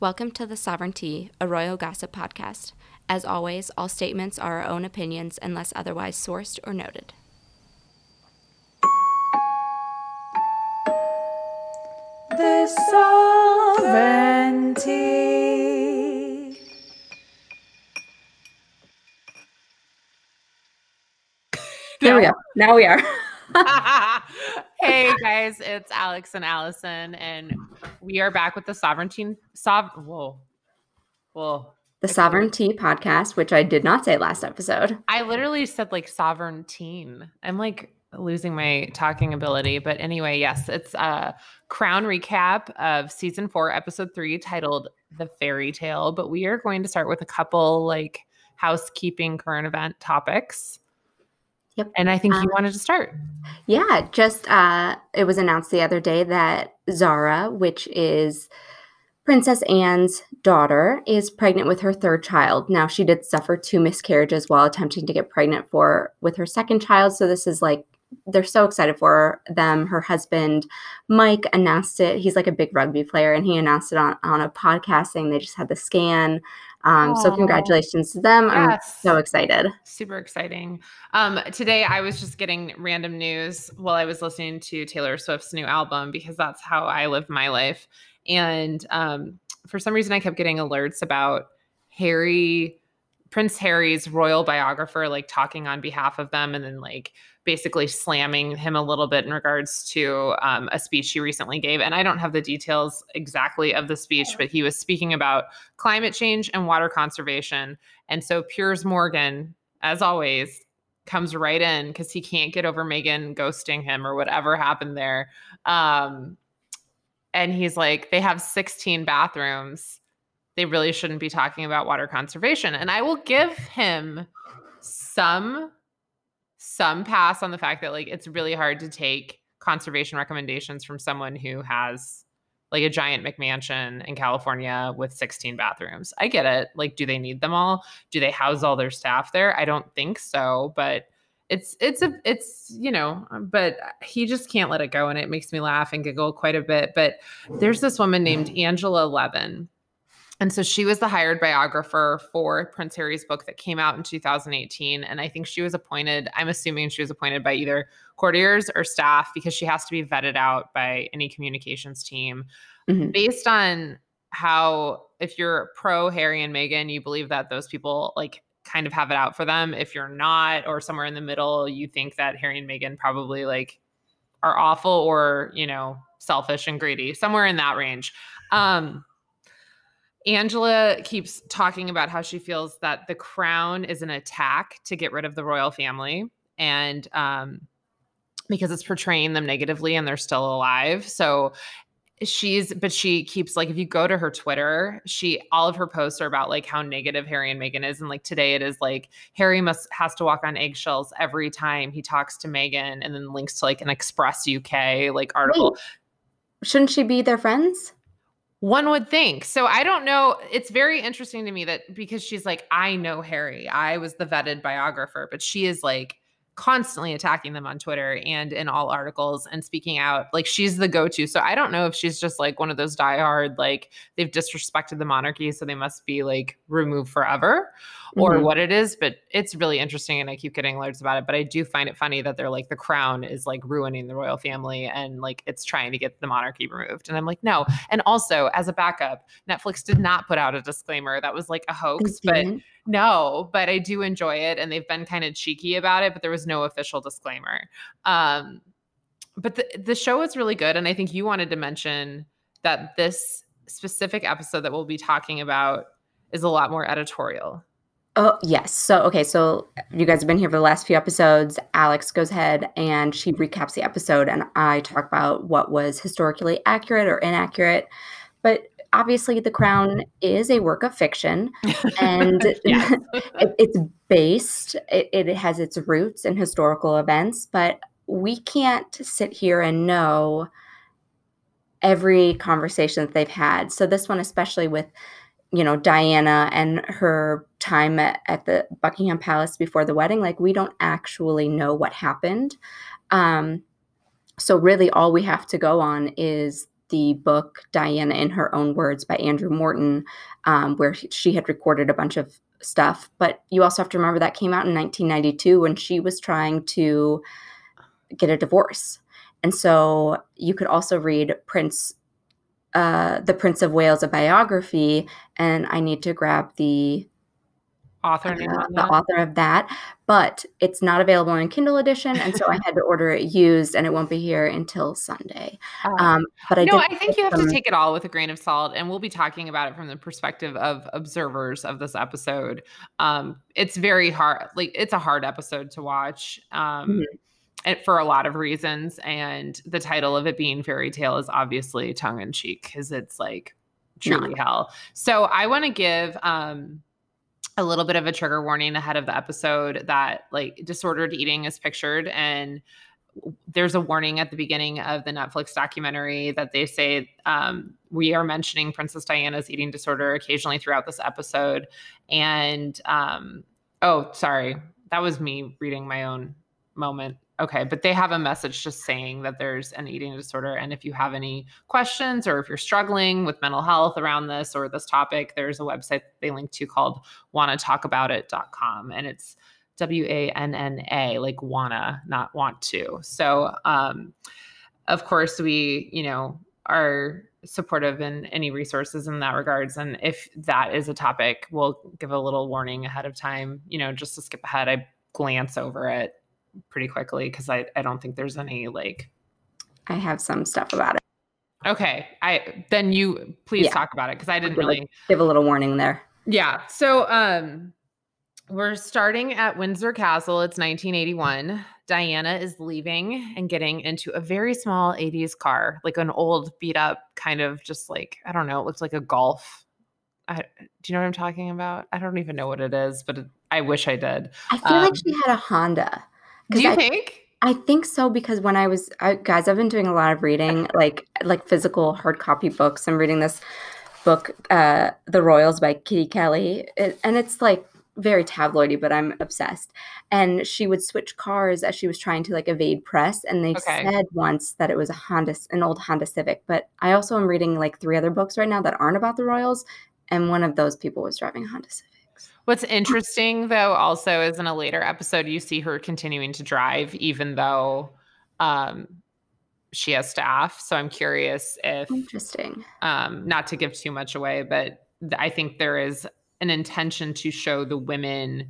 Welcome to The Sovereignty, a Royal Gossip podcast. As always, all statements are our own opinions unless otherwise sourced or noted. The sovereignty. There we go. Now we are. hey guys, it's Alex and Allison, and we are back with the sovereignty. Sov. Whoa, whoa. The Sovereignty podcast, which I did not say last episode. I literally said like sovereignty. I'm like losing my talking ability, but anyway, yes, it's a crown recap of season four, episode three, titled "The Fairy Tale." But we are going to start with a couple like housekeeping current event topics. Yep. And I think you Um, wanted to start. Yeah, just uh it was announced the other day that Zara, which is Princess Anne's daughter, is pregnant with her third child. Now she did suffer two miscarriages while attempting to get pregnant for with her second child, so this is like they're so excited for them. Her husband, Mike, announced it. He's like a big rugby player, and he announced it on, on a podcast saying they just had the scan. Um, so congratulations to them. I'm so excited. super exciting. Um, today I was just getting random news while I was listening to Taylor Swift's new album because that's how I live my life. And um, for some reason, I kept getting alerts about Harry, Prince Harry's royal biographer, like talking on behalf of them, and then like basically slamming him a little bit in regards to um, a speech he recently gave. And I don't have the details exactly of the speech, but he was speaking about climate change and water conservation. And so Piers Morgan, as always, comes right in because he can't get over Meghan ghosting him or whatever happened there. Um, and he's like, they have 16 bathrooms. They really shouldn't be talking about water conservation. And I will give him some some pass on the fact that like it's really hard to take conservation recommendations from someone who has like a giant McMansion in California with 16 bathrooms. I get it. Like, do they need them all? Do they house all their staff there? I don't think so, but it's it's a it's you know, uh, but he just can't let it go, and it makes me laugh and giggle quite a bit. But there's this woman named Angela Levin. And so she was the hired biographer for Prince Harry's book that came out in 2018. And I think she was appointed, I'm assuming she was appointed by either courtiers or staff because she has to be vetted out by any communications team Mhm. based on how if you're pro Harry and Meghan, you believe that those people like kind of have it out for them. If you're not, or somewhere in the middle, you think that Harry and Meghan probably like are awful or, you know, selfish and greedy, somewhere in that range. Um Angela keeps talking about how she feels that the crown is an attack to get rid of the royal family and um because it's portraying them negatively and they're still alive. So she's but she keeps like if you go to her twitter she all of her posts are about like how negative harry and meghan is and like today it is like harry must has to walk on eggshells every time he talks to meghan and then links to like an express uk like article Wait, shouldn't she be their friends? One would think. So I don't know. It's very interesting to me that because she's like, I know Harry. I was the vetted biographer, but she is like constantly attacking them on Twitter and in all articles and speaking out. Like she's the go-to. So I don't know if she's just like one of those diehard, like they've disrespected the monarchy, so they must be like removed forever or Mhm. what it is. But it's really interesting and I keep getting alerts about it. But I do find it funny that they're like the crown is like ruining the royal family and like it's trying to get the monarchy removed. And I'm like, no, and also, as a backup, Netflix did not put out a disclaimer. That was like a hoax, but? No, but I do enjoy it. And they've been kind of cheeky about it, but there was no official disclaimer. Um, but the, the show is really good. And I think you wanted to mention that this specific episode that we'll be talking about is a lot more editorial. Oh, yes. So, okay. So, you guys have been here for the last few episodes. Alex goes ahead and she recaps the episode, and I talk about what was historically accurate or inaccurate. But obviously, The Crown is a work of fiction, and it, it's based, it, it has its roots in historical events, but we can't sit here and know every conversation that they've had. So, this one, especially with you know Diana and her time at, at the Buckingham Palace before the wedding like we don't actually know what happened um so really all we have to go on is the book Diana in Her Own Words by Andrew Morton, um, where she had recorded a bunch of stuff. But you also have to remember that came out in 1992 when she was trying to get a divorce. And so you could also read Prince, uh, The Prince of Wales, a biography. And I need to grab the author uh, the author of that but it's not available in kindle edition and so i had to order it used and it won't be here until sunday. Uh, um, but i no i think you have some... to take it all with a grain of salt and we'll be talking about it from the perspective of observers of this episode. Um, it's very hard like it's a hard episode to watch um, mm-hmm. And for a lot of reasons and the title of it being fairy tale is obviously tongue-in-cheek because it's like truly not. hell. So i want to give um a little bit of a trigger warning ahead of the episode that like disordered eating is pictured and there's a warning at the beginning of the Netflix documentary that they say um, we are mentioning Princess Diana's eating disorder occasionally throughout this episode. And um, oh, sorry, that was me reading my own moment Okay, but they have a message just saying that there's an eating disorder. And if you have any questions or if you're struggling with mental health around this or this topic, there's a website they link to called wannatalkaboutit.com. And it's W A N N A, like wanna, not want to. So, um, of course, we, you know, are supportive in any resources in that regards. And if that is a topic, we'll give a little warning ahead of time, you know, just to skip ahead. I glance over it pretty quickly because I, I don't think there's any like I have some stuff about it. Okay. I then you please yeah. talk about it because I didn't really a, give a little warning there. Yeah. So um we're starting at Windsor Castle. It's 1981. Diana is leaving and getting into a very small 80s car, like an old beat up kind of just like, I don't know, it looks like a golf. I, do you know what I'm talking about? I don't even know what it is, but it, I wish I did. I feel um, like she had a Honda. Do you I, think? I think so because when I was I, guys, I've been doing a lot of reading, like like physical hard copy books. I'm reading this book, uh, "The Royals" by Kitty Kelley, it, and it's like very tabloidy, but I'm obsessed. And she would switch cars as she was trying to like evade press. And they okay. said once that it was a Honda, an old Honda Civic. But I also am reading like three other books right now that aren't about the Royals, and one of those people was driving a Honda Civic. What's interesting though also is in a later episode you see her continuing to drive even though um she has staff. So I'm curious if interesting. Um not to give too much away, but I think there is an intention to show the women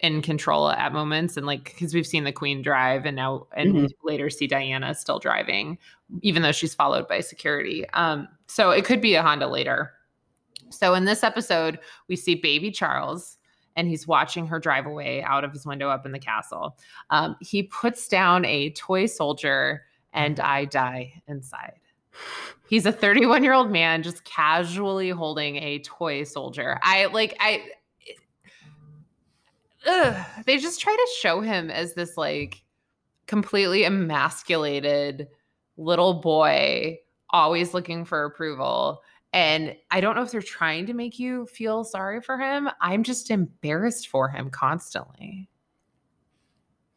in control at moments and like because we've seen the queen drive and now and mm-hmm. later see diana still driving even though she's followed by security um so it could be a honda later so in this episode, we see baby Charles and he's watching her drive away out of his window up in the castle. Um, he puts down a toy soldier and I die inside. He's a 31 year old man just casually holding a toy soldier. I like, I, ugh, they just try to show him as this like completely emasculated little boy, always looking for approval. And I don't know if they're trying to make you feel sorry for him. I'm just embarrassed for him constantly.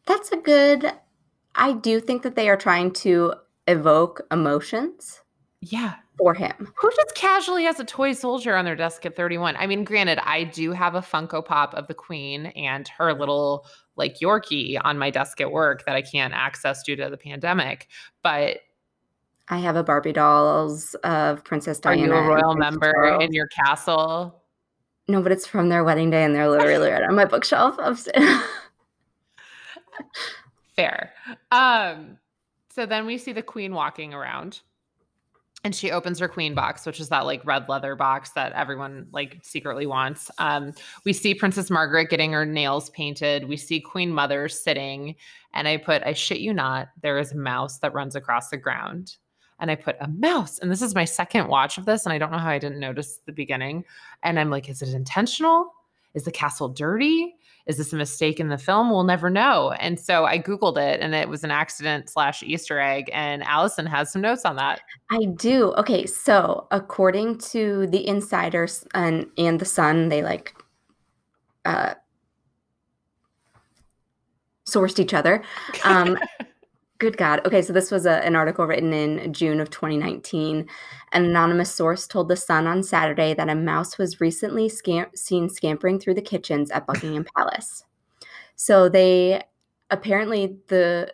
That's a good. I do think that they are trying to evoke emotions. Yeah. For him. Who just casually has a toy soldier on their desk at 31? I mean, granted, I do have a Funko Pop of the Queen and her little like Yorkie on my desk at work that I can't access due to the pandemic. But I have a Barbie dolls of Princess Diana. Are you a royal member Charles. in your castle? No, but it's from their wedding day, and they're literally right on my bookshelf upstairs. Fair. Um, so then we see the queen walking around, and she opens her queen box, which is that like red leather box that everyone like secretly wants. Um, we see Princess Margaret getting her nails painted. We see Queen Mother sitting, and I put, "I shit you not, there is a mouse that runs across the ground." And I put a mouse. And this is my second watch of this. And I don't know how I didn't notice the beginning. And I'm like, is it intentional? Is the castle dirty? Is this a mistake in the film? We'll never know. And so I Googled it and it was an accident slash Easter egg. And Allison has some notes on that. I do. Okay. So according to the insiders and, and the sun, they like uh sourced each other. Um Good God. Okay, so this was a, an article written in June of 2019. An anonymous source told The Sun on Saturday that a mouse was recently scam- seen scampering through the kitchens at Buckingham Palace. So they apparently the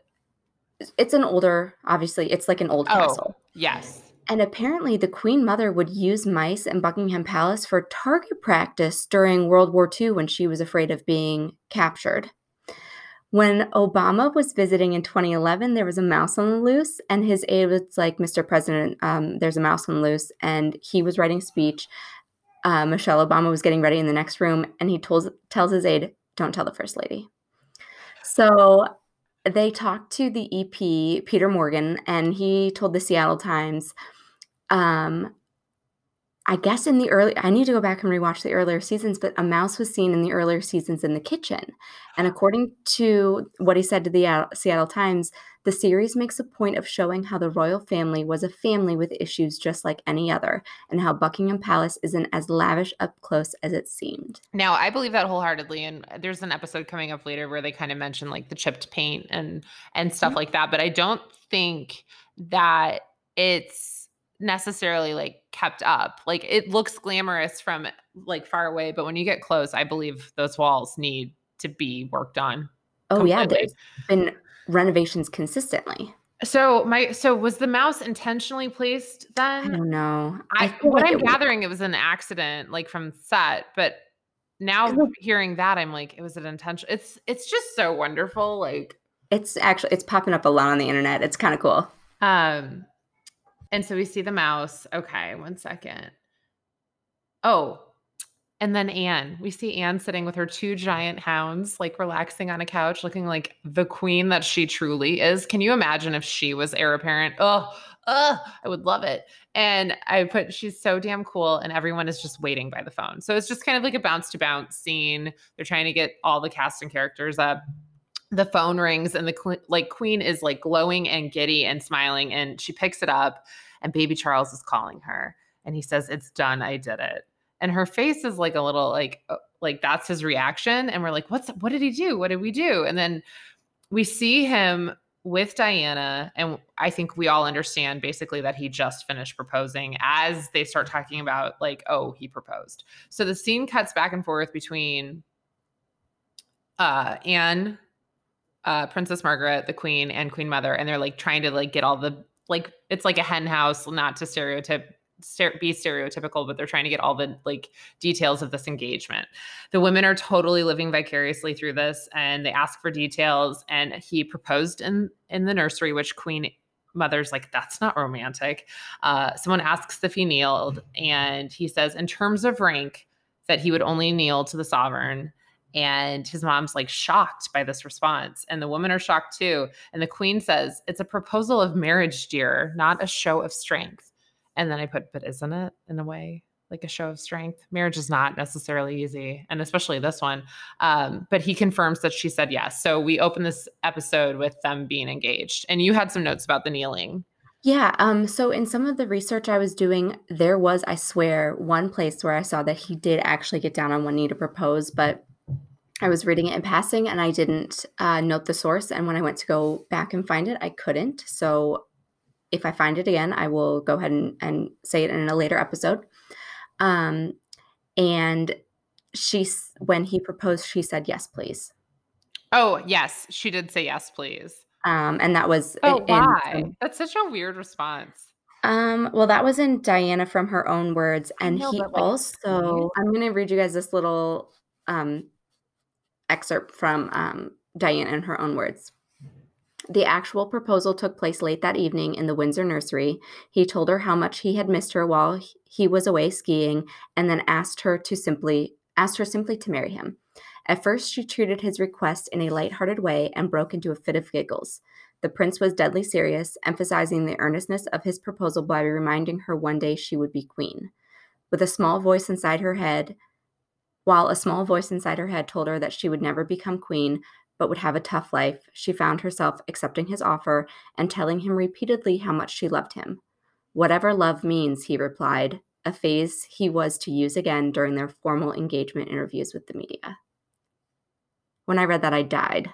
it's an older, obviously, it's like an old Oh, castle. yes. And apparently, the Queen Mother would use mice in Buckingham Palace for target practice during World War II when she was afraid of being captured. When Obama was visiting in 2011, there was a mouse on the loose, and his aide was like, Mr. President, um, there's a mouse on the loose. And he was writing a speech. Uh, Michelle Obama was getting ready in the next room, and he tells, tells his aide, Don't tell the First Lady. So they talked to the EP, Peter Morgan, and he told the Seattle Times, um, I guess in the early, I need to go back and rewatch the earlier seasons, but a mouse was seen in the earlier seasons in the kitchen. And according to what he said to the Seattle Times, the series makes a point of showing how the royal family was a family with issues just like any other, and how Buckingham Palace isn't as lavish up close as it seemed. Now, I believe that wholeheartedly and there's an episode coming up later where they kind of mention like the chipped paint and and stuff Mhm. like that, but I don't think that it's necessarily like kept up. Like it looks glamorous from like far away, but when you get close, I believe those walls need to be worked on. Oh, yeah, there's been renovations consistently. So my so was the mouse intentionally placed I then? don't know. I, feel what like I'm it was- gathering, it was an accident, like from set. But now hearing that, I'm like, it was an intention. It's it's just so wonderful. Like, It's actually it's popping up a lot on the internet. It's kind of cool. um, and so we see the mouse. Okay, one second. Oh, and then Anne. We see Anne sitting with her two giant hounds, like relaxing on a couch, looking like the queen that she truly is. Can you imagine if she was heir apparent? Oh, oh, I would love it. And I put, she's so damn cool, and everyone is just waiting by the phone. So it's just kind of like a bounce to bounce scene. They're trying to get all the cast and characters up. The phone rings, and the que- like queen is like glowing and giddy and smiling, and she picks it up, and baby Charles is calling her, and he says, "It's done. I did it." And her face is like a little like uh, like that's his reaction, and we're like, "What's what did he do? What did we do?" And then we see him with Diana, and I think we all understand basically that he just finished proposing as they start talking about, like, oh, he proposed. So the scene cuts back and forth between uh, Anne, uh, Princess Margaret, the Queen, and Queen Mother, and they're like trying to like get all the like it's like a hen house, not to stereotype stere- be stereotypical, but they're trying to get all the like details of this engagement. The women are totally living vicariously through this, and they ask for details. And he proposed in in the nursery, which Queen Mother's like, that's not romantic. Uh, someone asks if he kneeled, and he says, in terms of rank, that he would only kneel to the sovereign. And his mom's like shocked by this response. And the women are shocked too. And the queen says, It's a proposal of marriage, dear, not a show of strength. And then I put, But isn't it in a way like a show of strength? Marriage is not necessarily easy, and especially this one. Um, but he confirms that she said yes. So we open this episode with them being engaged. And you had some notes about the kneeling. Yeah, um, so in some of the research I was doing, there was, I swear, one place where I saw that he did actually get down on one knee to propose, but I was reading it in passing and I didn't uh, note the source. And when I went to go back and find it, I couldn't. So if I find it again, I will go ahead and, and say it in a later episode. Um, and she, when he proposed, she said, yes, please. Oh, yes, she did say yes, please. Um, and that was Oh, in- why? That's such a weird response. Um, well, that was in Diana from her own words. And know, he like, also, I'm going to read you guys this little um, excerpt from um, Diana in her own words. The actual proposal took place late that evening in the Windsor nursery. He told her how much he had missed her while he was away skiing and then asked her to simply asked her simply to marry him. At first, she treated his request in a light-hearted way and broke into a fit of giggles. The prince was deadly serious, emphasizing the earnestness of his proposal by reminding her one day she would be queen. With a small voice inside her head, while a small voice inside her head told her that she would never become queen, but would have a tough life, she found herself accepting his offer and telling him repeatedly how much she loved him. Whatever love means, he replied, a phase he was to use again during their formal engagement interviews with the media. When I read that, I died.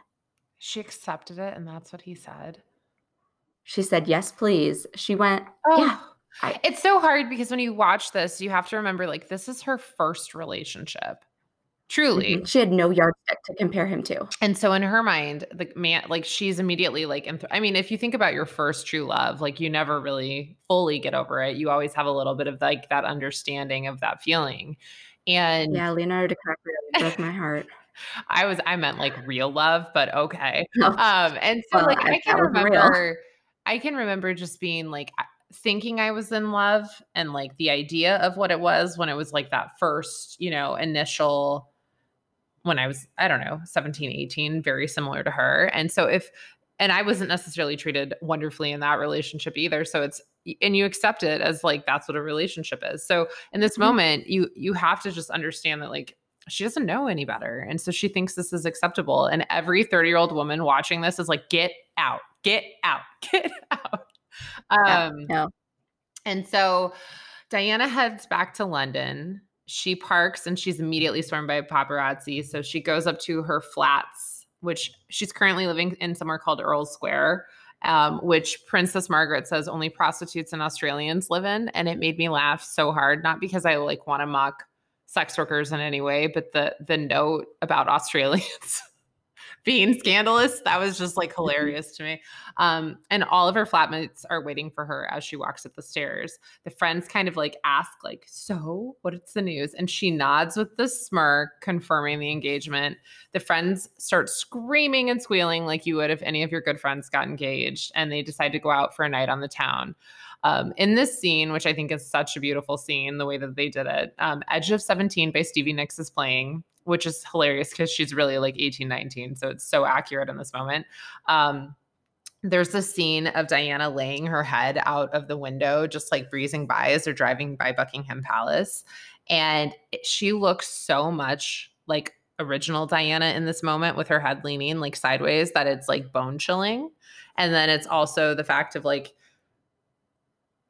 She accepted it, and that's what he said. She said, Yes, please. She went, Oh, Yeah. I- it's so hard because when you watch this, you have to remember like this is her first relationship. Truly. Mhm. She had no yardstick to compare him to. And so in her mind, the man, like she's immediately like, enth- I mean, if you think about your first true love, like you never really fully get over it. You always have a little bit of like that understanding of that feeling. And Yeah, Leonardo DiCaprio broke my heart. I was, I meant like real love, but okay. No. Um, and so Well, like I- I can was real. remember, I can remember just being like I- thinking I was in love and like the idea of what it was when it was like that first, you know, initial when I was, I don't know, 17, 18, very similar to her. And so if, and I wasn't necessarily treated wonderfully in that relationship either. So it's, and you accept it as like that's what a relationship is. So in this Mhm. moment, you you have to just understand that like she doesn't know any better. And so she thinks this is acceptable. And every 30 year old woman watching this is like, get out, get out, get out. Yeah, Um, no. and so Diana heads back to London. She parks and she's immediately stormed by paparazzi. So she goes up to her flats, which she's currently living in somewhere called Earls Court, um, which Princess Margaret says only prostitutes and Australians live in. And it made me laugh so hard, not because I like want to mock sex workers in any way, but the the note about Australians being scandalous that was just like hilarious to me. Um, and all of her flatmates are waiting for her as she walks up the stairs. The friends kind of like ask like so what's the news? And she nods with the smirk confirming the engagement. The friends start screaming and squealing like you would if any of your good friends got engaged and they decide to go out for a night on the town. Um, in this scene, which I think is such a beautiful scene, the way that they did it, um, Edge of 17 by Stevie Nicks is playing, which is hilarious because she's really like 18, 19. So it's so accurate in this moment. Um, there's a scene of Diana laying her head out of the window, just like breezing by as they're driving by Buckingham Palace. And she looks so much like original Diana in this moment with her head leaning like sideways that it's like bone chilling. And then it's also the fact of like,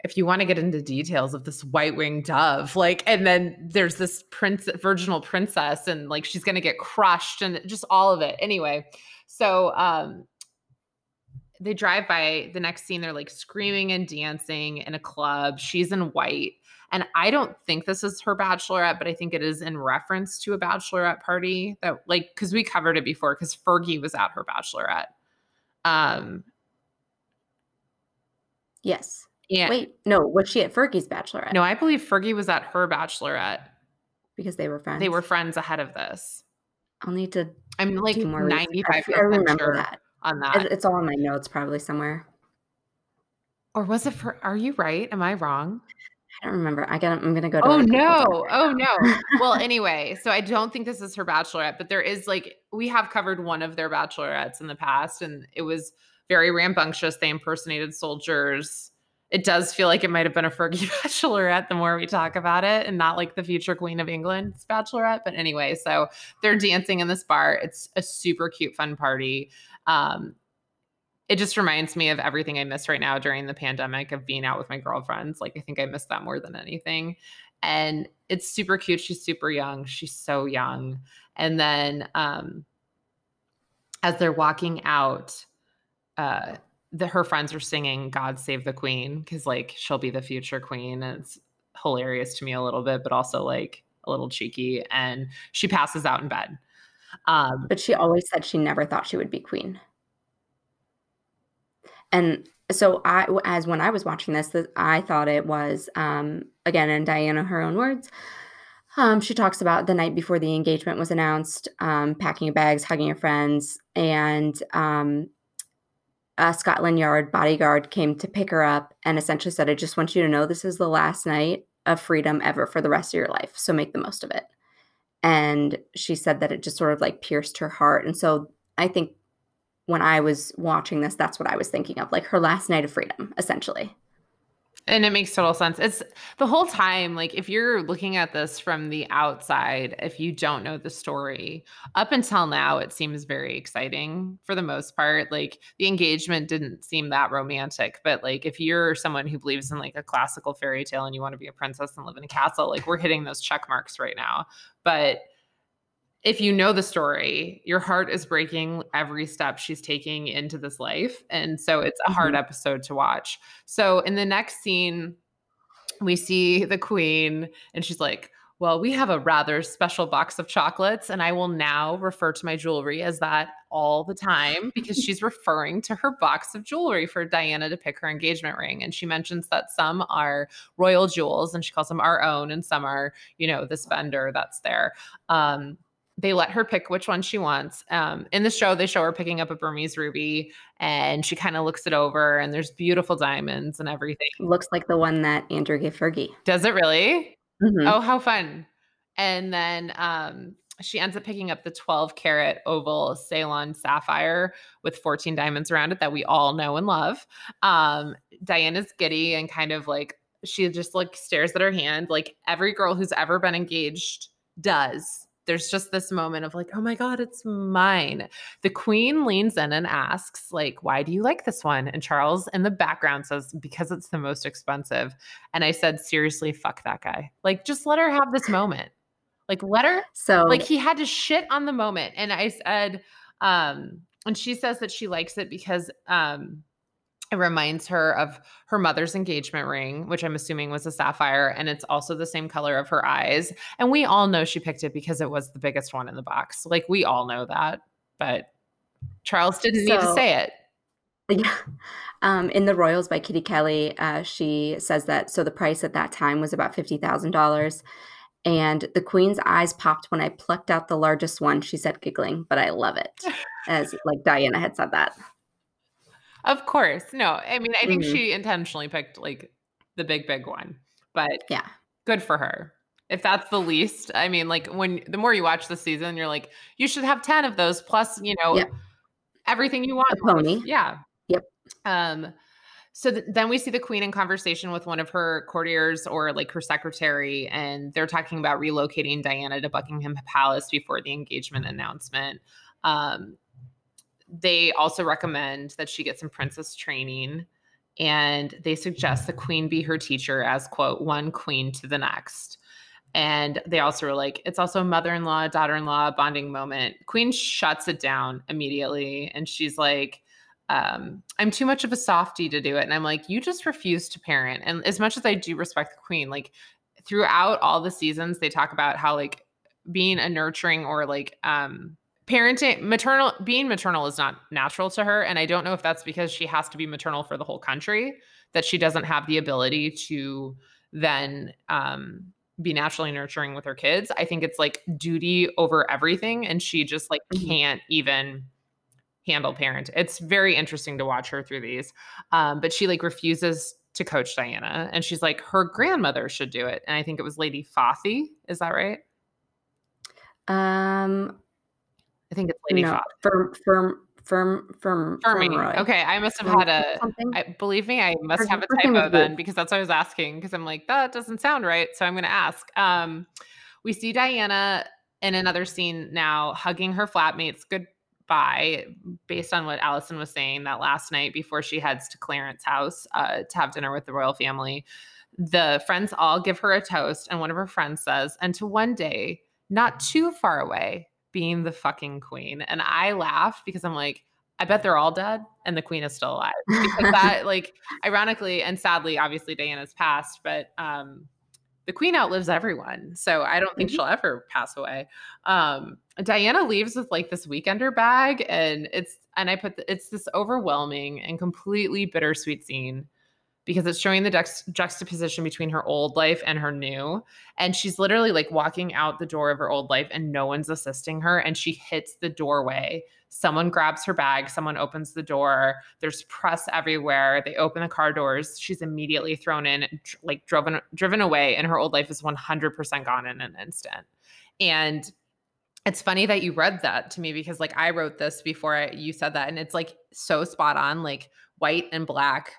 if you want to get into details of this white winged dove, like, and then there's this prince, virginal princess, and like she's gonna get crushed, and just all of it. Anyway, so um, they drive by the next scene. They're like screaming and dancing in a club. She's in white, and I don't think this is her bachelorette, but I think it is in reference to a bachelorette party that, like, because we covered it before, because Fergie was at her bachelorette. Um, Yes. Yeah. Wait, no, was she at Fergie's bachelorette? No, I believe Fergie was at her bachelorette. because they were friends. They were friends ahead of this. I'll need to I'm like do more. research. I 95 f- I remember sure that. on that. It's all in my notes, probably somewhere. Or was it for are you right? Am I wrong? I don't remember. I got. I'm gonna go. To Oh our Google Doc no. Oh no. Well, anyway, so I don't think this is her bachelorette, but there is like we have covered one of their bachelorettes in the past and it was very rambunctious. They impersonated soldiers. It does feel like it might have been a Fergie bachelorette the more we talk about it and not like the future queen of England's bachelorette. But anyway, so they're dancing in this bar. It's a super cute, fun party. Um, it just reminds me of everything I miss right now during the pandemic of being out with my girlfriends. Like, I think I miss that more than anything. And it's super cute. She's super young. She's so young. And then um, as they're walking out, uh, the her friends are singing "God Save the Queen" because like she'll be the future queen. And it's hilarious to me a little bit, but also like a little cheeky. And she passes out in bed. Um, But she always said she never thought she would be queen. And so I, as when I was watching this, I thought it was um, again in Diana her own words. Um, she talks about the night before the engagement was announced, um, packing your bags, hugging your friends, and um, a Scotland Yard bodyguard came to pick her up and essentially said, "I just want you to know this is the last night of freedom ever for the rest of your life, so make the most of it." And she said that it just sort of like pierced her heart, and so I think when I was watching this, that's what I was thinking of, like her last night of freedom, essentially. And it makes total sense. It's the whole time, like if you're looking at this from the outside, if you don't know the story, up until now, it seems very exciting for the most part. Like the engagement didn't seem that romantic, but like if you're someone who believes in like a classical fairy tale and you want to be a princess and live in a castle, like we're hitting those check marks right now. But if you know the story, your heart is breaking every step she's taking into this life. And so it's a hard Mhm. episode to watch. So in the next scene, we see the queen and she's like, well, we have a rather special box of chocolates, and I will now refer to my jewelry as that all the time because she's referring to her box of jewelry for Diana to pick her engagement ring. And she mentions that some are royal jewels and she calls them our own, and some are, you know, this vendor that's there. Um, they let her pick which one she wants. Um, in the show, they show her picking up a Burmese ruby and she kind of looks it over, and there's beautiful diamonds and everything. Looks like the one that Andrew gave Fergie. Does it really? Mhm. Oh, how fun. And then um, she ends up picking up the 12 carat oval Ceylon sapphire with 14 diamonds around it that we all know and love. Um, Diana's giddy and kind of like, she just like stares at her hand, like every girl who's ever been engaged does. There's just this moment of like, oh my God, it's mine. The queen leans in and asks, like, why do you like this one? And Charles in the background says, because it's the most expensive. And I said, seriously, fuck that guy. Like, just let her have this moment. Like, let her, So like, he had to shit on the moment. And I said, um, and she says that she likes it because um it reminds her of her mother's engagement ring, which I'm assuming was a sapphire, and it's also the same color of her eyes. And we all know she picked it because it was the biggest one in the box. Like, we all know that. But Charles didn't need to say it. Yeah. Um, in The Royals by Kitty Kelley, uh, she says that so the price at that time was about $50,000. And the queen's eyes popped when I plucked out the largest one, she said, giggling, but I love it. As like Diana had said that. Of course. No, I mean, I think Mhm. she intentionally picked like the big, big one, but Yeah. good for her. If that's the least, I mean, like when the more you watch the season, you're like, you should have 10 of those plus, you know, Yep. everything you want. A pony. Yeah. Yep. Um, so th- then we see the queen in conversation with one of her courtiers or like her secretary, and they're talking about relocating Diana to Buckingham Palace before the engagement announcement. Um, they also recommend that she get some princess training, and they suggest the queen be her teacher as quote one queen to the next. And they also were like, it's also a mother in law, daughter in law bonding moment. Queen shuts it down immediately. And she's like, um, I'm too much of a softie to do it. And I'm like, you just refuse to parent. And as much as I do respect the queen, like throughout all the seasons, they talk about how like being a nurturing or like um parenting maternal being maternal is not natural to her. And I don't know if that's because she has to be maternal for the whole country, that she doesn't have the ability to then um be naturally nurturing with her kids. I think it's like duty over everything. And she just like Mhm. can't even handle parent. It's very interesting to watch her through these. Um, but she like refuses to coach Diana. And she's like, her grandmother should do it. And I think it was Lady Fothy. Is that right? Um, I think it's Lady no, Fothy. firm, firm, firm, firm, Fermoy. Fermoy. Okay, I must have had a. believe me, I must Her- have a her thing was typo then because that's what I was asking. Because I'm like, that doesn't sound right. So I'm going to ask. Um, we see Diana in another scene now hugging her flatmates goodbye, based on what Allison was saying that last night before she heads to Clarence house uh, to have dinner with the royal family. The friends all give her a toast, and one of her friends says, "And to one day, not too far away, being the fucking queen." And I laughed because I'm like, I bet they're all dead and the queen is still alive. Because that, like, ironically and sadly, obviously Diana's passed, but um, the queen outlives everyone. So I don't think Mhm. she'll ever pass away. Um, Diana leaves with like this weekender bag, and it's and I put the, it's this overwhelming and completely bittersweet scene because it's showing the dex- juxtaposition between her old life and her new. And she's literally like walking out the door of her old life and no one's assisting her. And she hits the doorway. Someone grabs her bag, someone opens the door. There's press everywhere. They open the car doors. She's immediately thrown in, like driven driven away, and her old life is 100% gone in an instant. And it's funny that you read that to me because like I wrote this before I, you said that, and it's like so spot on, like white and black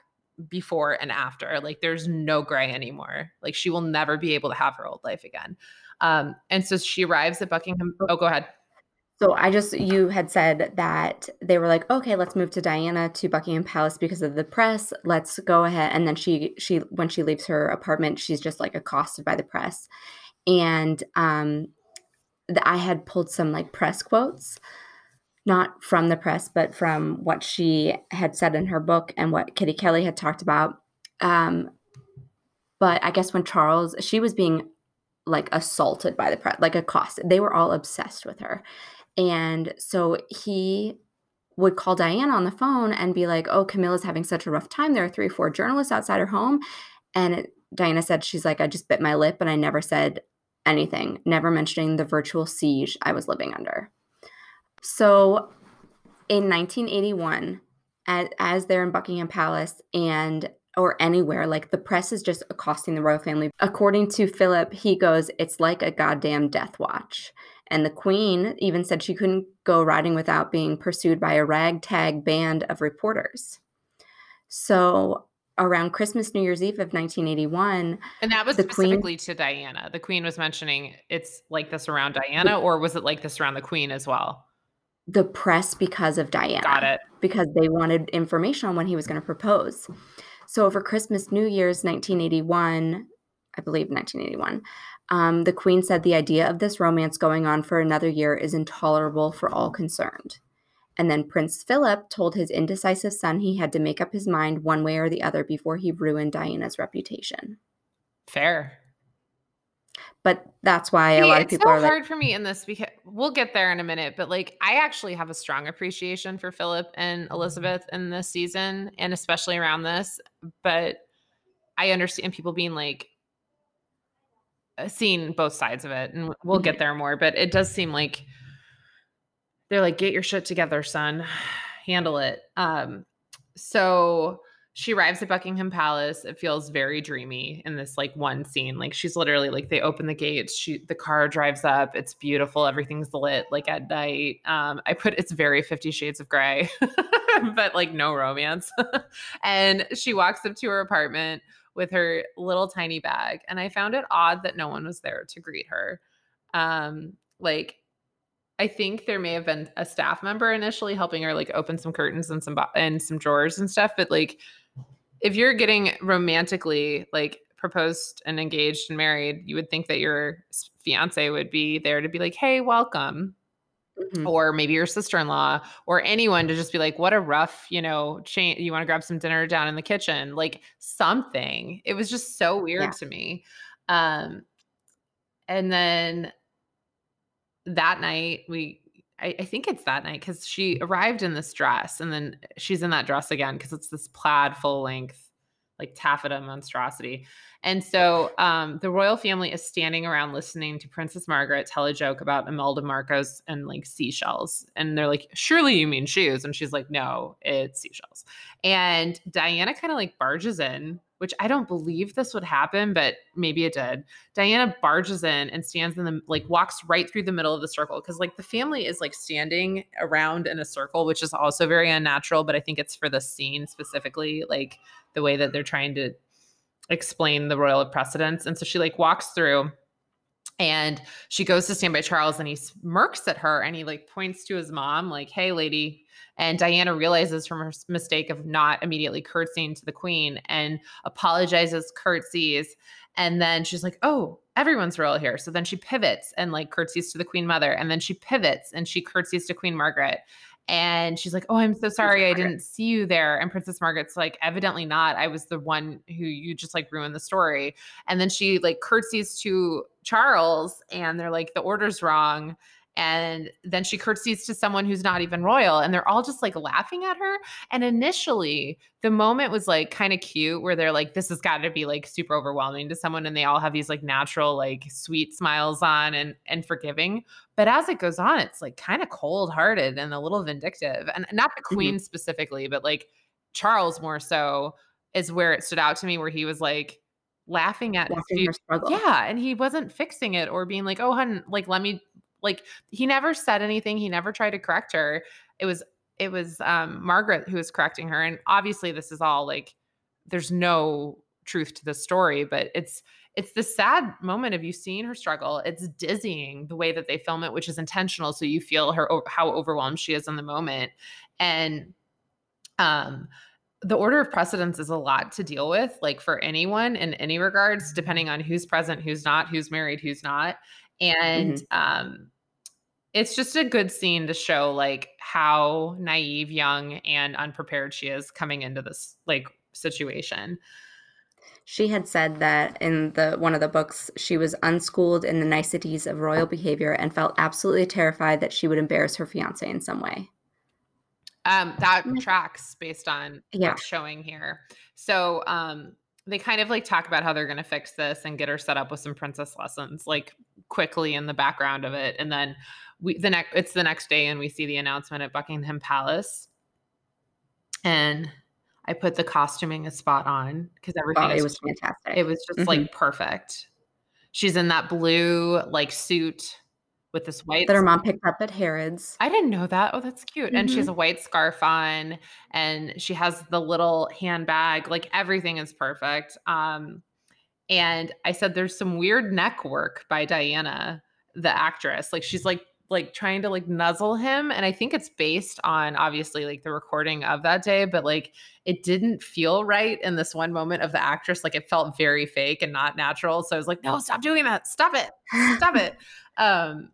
before and after. Like there's no gray anymore. Like she will never be able to have her old life again. Um, and so she arrives at Buckingham. Oh, go ahead. So I just you had said that they were like, okay, let's move to Diana to Buckingham Palace because of the press. Let's go ahead. And then she she when she leaves her apartment, she's just like accosted by the press. And um I had pulled some like press quotes, not from the press, but from what she had said in her book and what Kitty Kelley had talked about. Um, but I guess when Charles, she was being like assaulted by the press, like accosted. They were all obsessed with her. And so he would call Diana on the phone and be like, Oh, Camilla's having such a rough time. There are three or four journalists outside her home. And it, Diana said, She's like, I just bit my lip and I never said anything, never mentioning the virtual siege I was living under. So in 1981, as, as they're in Buckingham Palace and or anywhere, like the press is just accosting the royal family. According to Philip, he goes, It's like a goddamn death watch. And the queen even said she couldn't go riding without being pursued by a ragtag band of reporters. So around Christmas, New Year's Eve of 1981. And that was specifically queen, to Diana. The queen was mentioning it's like this around Diana, or was it like this around the queen as well? The press because of Diana. Got it. Because they wanted information on when he was going to propose. So over Christmas, New Year's 1981, I believe 1981, um, the Queen said the idea of this romance going on for another year is intolerable for all concerned. And then Prince Philip told his indecisive son he had to make up his mind one way or the other before he ruined Diana's reputation. Fair. But that's why a lot of people It's so are hard for me in this because we'll get there in a minute. But like, I actually have a strong appreciation for Philip and Elizabeth in this season, and especially around this. But I understand people being like, uh, seeing both sides of it, and we'll get mm-hmm. there more. But it does seem like they're like, "Get your shit together, son. Handle it." Um, so she arrives at Buckingham Palace. It feels very dreamy in this like one scene. Like she's literally like they open the gates, she the car drives up, it's beautiful, everything's lit like at night. Um, I put it's very 50 shades of gray, but like no romance. and she walks up to her apartment with her little tiny bag. And I found it odd that no one was there to greet her. Um, like I think there may have been a staff member initially helping her like open some curtains and some and some drawers and stuff, but like if you're getting romantically like proposed and engaged and married, you would think that your fiance would be there to be like, "Hey, welcome." Mm-hmm. Or maybe your sister-in-law or anyone to just be like, what a rough, you know, chain. You want to grab some dinner down in the kitchen, like something. It was just so weird yeah. to me. Um, and then that night we I, I think it's that night because she arrived in this dress and then she's in that dress again because it's this plaid full length like taffeta monstrosity. And so um, the royal family is standing around listening to Princess Margaret tell a joke about Imelda Marcos and like seashells. And they're like, surely you mean shoes. And she's like, no, it's seashells. And Diana kind of like barges in which I don't believe this would happen, but maybe it did. Diana barges in and stands in the like walks right through the middle of the circle because like the family is like standing around in a circle, which is also very unnatural, but I think it's for the scene specifically, like the way that they're trying to explain the royal of precedence. And so she like walks through and she goes to stand by Charles and he smirks at her and he like points to his mom, like, hey, lady, and Diana realizes from her mistake of not immediately curtsying to the queen and apologizes, curtsies. And then she's like, oh, everyone's royal here. So then she pivots and like curtsies to the queen mother. And then she pivots and she curtsies to Queen Margaret. And she's like, Oh, I'm so sorry. I didn't see you there. And Princess Margaret's like, Evidently not. I was the one who you just like ruined the story. And then she like curtsies to Charles and they're like, The order's wrong and then she curtsies to someone who's not even royal and they're all just like laughing at her. And initially the moment was like kind of cute where they're like this has got to be like super overwhelming to someone and they all have these like natural like sweet smiles on and and forgiving. But as it goes on it's like kind of cold hearted and a little vindictive. And not the queen mm-hmm. specifically but like charles more so is where it stood out to me where he was like laughing at his yeah and he wasn't fixing it or being like oh hun like let me like he never said anything. He never tried to correct her. It was it was um, Margaret who was correcting her, and obviously this is all like there's no truth to the story, but it's it's the sad moment of you seeing her struggle. It's dizzying the way that they film it, which is intentional, so you feel her how overwhelmed she is in the moment, and um the order of precedence is a lot to deal with like for anyone in any regards depending on who's present who's not who's married who's not and mm-hmm. um, it's just a good scene to show like how naive, young, and unprepared she is coming into this like situation. She had said that in the one of the books, she was unschooled in the niceties of royal behavior and felt absolutely terrified that she would embarrass her fiance in some way. Um, that tracks based on Yeah. what's showing here. So um, they kind of like talk about how they're going to fix this and get her set up with some princess lessons, like quickly in the background of it, and then we the next it's the next day and we see the announcement at Buckingham Palace, and I put the costuming a spot on because everything Oh, it was fantastic. it was just like mm-hmm. perfect. She's in that blue like suit with this white that her mom picked up at Harrods. I didn't know that. Oh, that's cute. And she has a white scarf on and she has the little handbag. Like everything is perfect. Um and I said there's some weird neck work by Diana, the actress. Like she's like like trying to like nuzzle him and I think it's based on obviously like the recording of that day, but like it didn't feel right in this one moment of the actress like it felt very fake and not natural. So I was like, "No, stop doing that. Stop it. Stop it." Um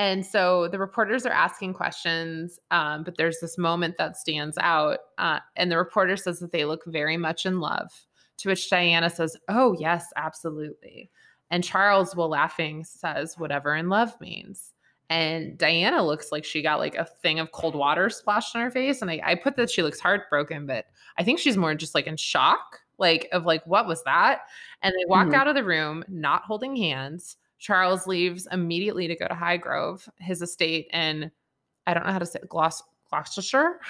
and so the reporters are asking questions, um, but there's this moment that stands out. Uh, and the reporter says that they look very much in love, to which Diana says, Oh, yes, absolutely. And Charles, while laughing, says, Whatever in love means. And Diana looks like she got like a thing of cold water splashed on her face. And I, I put that she looks heartbroken, but I think she's more just like in shock, like of like, what was that? And they walk Mhm. out of the room, not holding hands. Charles leaves immediately to go to Highgrove, his estate in I don't know how to say it, Gloucestershire,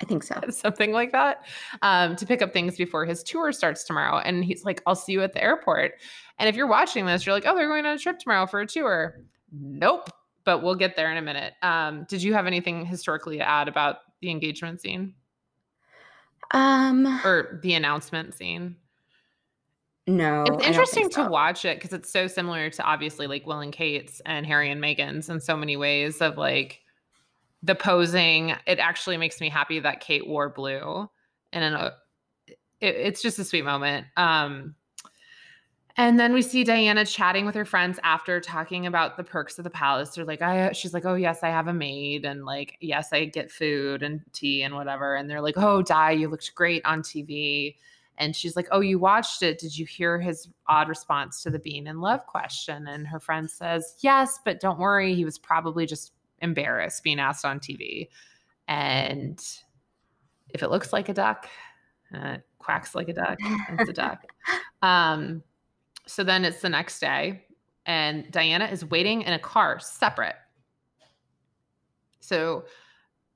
I think so. something like that, um, to pick up things before his tour starts tomorrow. And he's like, "I'll see you at the airport." And if you're watching this, you're like, "Oh, they're going on a trip tomorrow for a tour." Nope, but we'll get there in a minute. Um, did you have anything historically to add about the engagement scene Um, or the announcement scene? No. It's interesting to watch it because it's so similar to obviously like Will and Kate's and Harry and Meghan's in so many ways of like the posing. It actually makes me happy that Kate wore blue, and then uh, it, it's just a sweet moment. Um, and then we see Diana chatting with her friends after talking about the perks of the palace. They're like, I, she's like, oh yes, I have a maid, and like, yes, I get food and tea and whatever. And they're like, oh, Di, you looked great on TV. And she's like, Oh, you watched it. Did you hear his odd response to the being in love question? And her friend says, Yes, but don't worry. He was probably just embarrassed being asked on TV. And if it looks like a duck, uh, it quacks like a duck, it's a duck. Um, so then it's the next day, and Diana is waiting in a car separate. So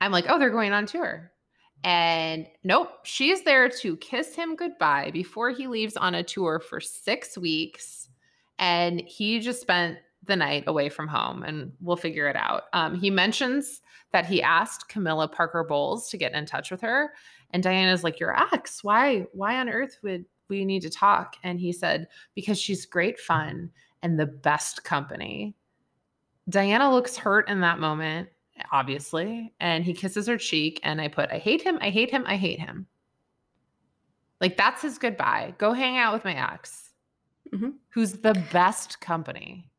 I'm like, Oh, they're going on tour. And nope, she's there to kiss him goodbye before he leaves on a tour for six weeks. And he just spent the night away from home, and we'll figure it out. Um, he mentions that he asked Camilla Parker Bowles to get in touch with her. And Diana's like, Your ex, why? Why on earth would we need to talk? And he said, Because she's great fun and the best company. Diana looks hurt in that moment obviously. And he kisses her cheek, and I put, I hate him, I hate him, I hate him. Like, that's his goodbye. Go hang out with my ex, Mhm. who's the best company.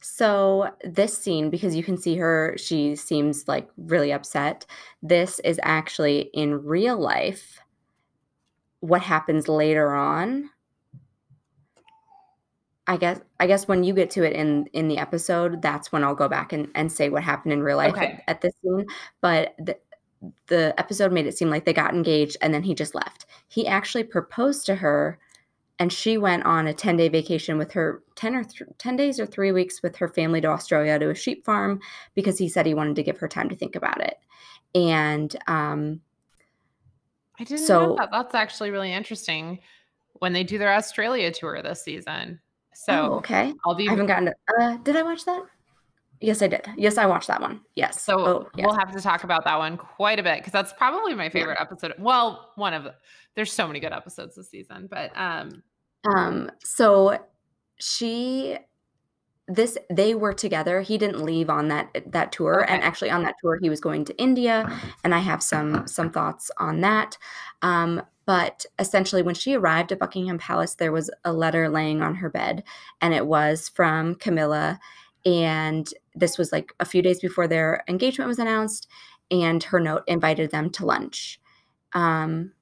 So this scene, because you can see her, she seems like really upset. This is actually in real life. What happens later on? I guess I guess when you get to it in in the episode, that's when I'll go back and, and say what happened in real life Okay. at, at this scene. But the, the episode made it seem like they got engaged and then he just left. He actually proposed to her and she went on a 10 day vacation with her 10 or th- 10 days or 3 weeks with her family to Australia to a sheep farm because he said he wanted to give her time to think about it. And um I didn't know that. That's actually really interesting when they do their Australia tour this season. So oh, okay. I'll be I haven't gotten to, uh did I watch that? Yes, I did. Yes, I watched that one. Yes. So oh, yes. we'll have to talk about that one quite a bit because that's probably my favorite episode. Well, one of the, there's so many good episodes this season, but um Um, so she this they were together. He didn't leave on that that tour and actually on that tour he was going to India and I have some some thoughts on that. Um, but essentially when she arrived at Buckingham Palace there was a letter laying on her bed and it was from Camilla And this was like a few days before their engagement was announced. And her note invited them to lunch. Um,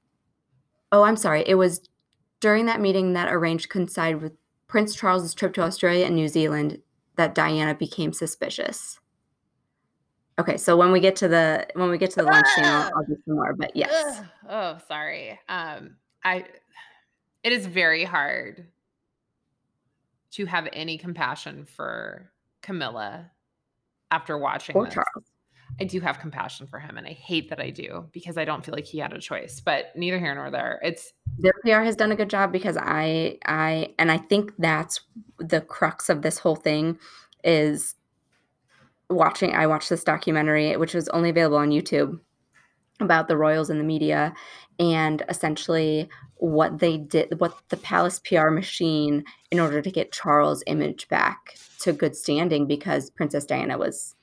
oh, I'm sorry. It was during that meeting that arranged coincide with Prince Charles's trip to Australia and New Zealand that Diana became suspicious. Okay, so when we get to the when we get to the lunch scene, I'll, I'll do some more. But yes. Ugh. Oh, sorry. Um, I. It is very hard to have any compassion for Camilla after watching Poor this. Charles. I do have compassion for him, and I hate that I do because I don't feel like he had a choice. But neither here nor there. It's Their PR has done a good job because I I and I think that's the crux of this whole thing is watching I watched this documentary which was only available on YouTube about the royals and the media and essentially what they did what the palace PR machine in order to get Charles image back to good standing because Princess Diana was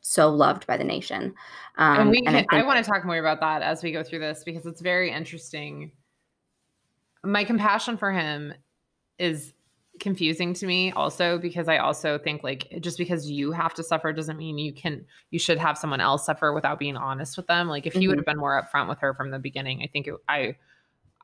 so loved by the nation. Um, and we and I can, I, want to talk more about that as we go through this because it's very interesting. My compassion for him is confusing to me also because I also think like just because you have to suffer doesn't mean you can you should have someone else suffer without being honest with them. Like if he would Mhm. have been more upfront with her from the beginning, I think it, I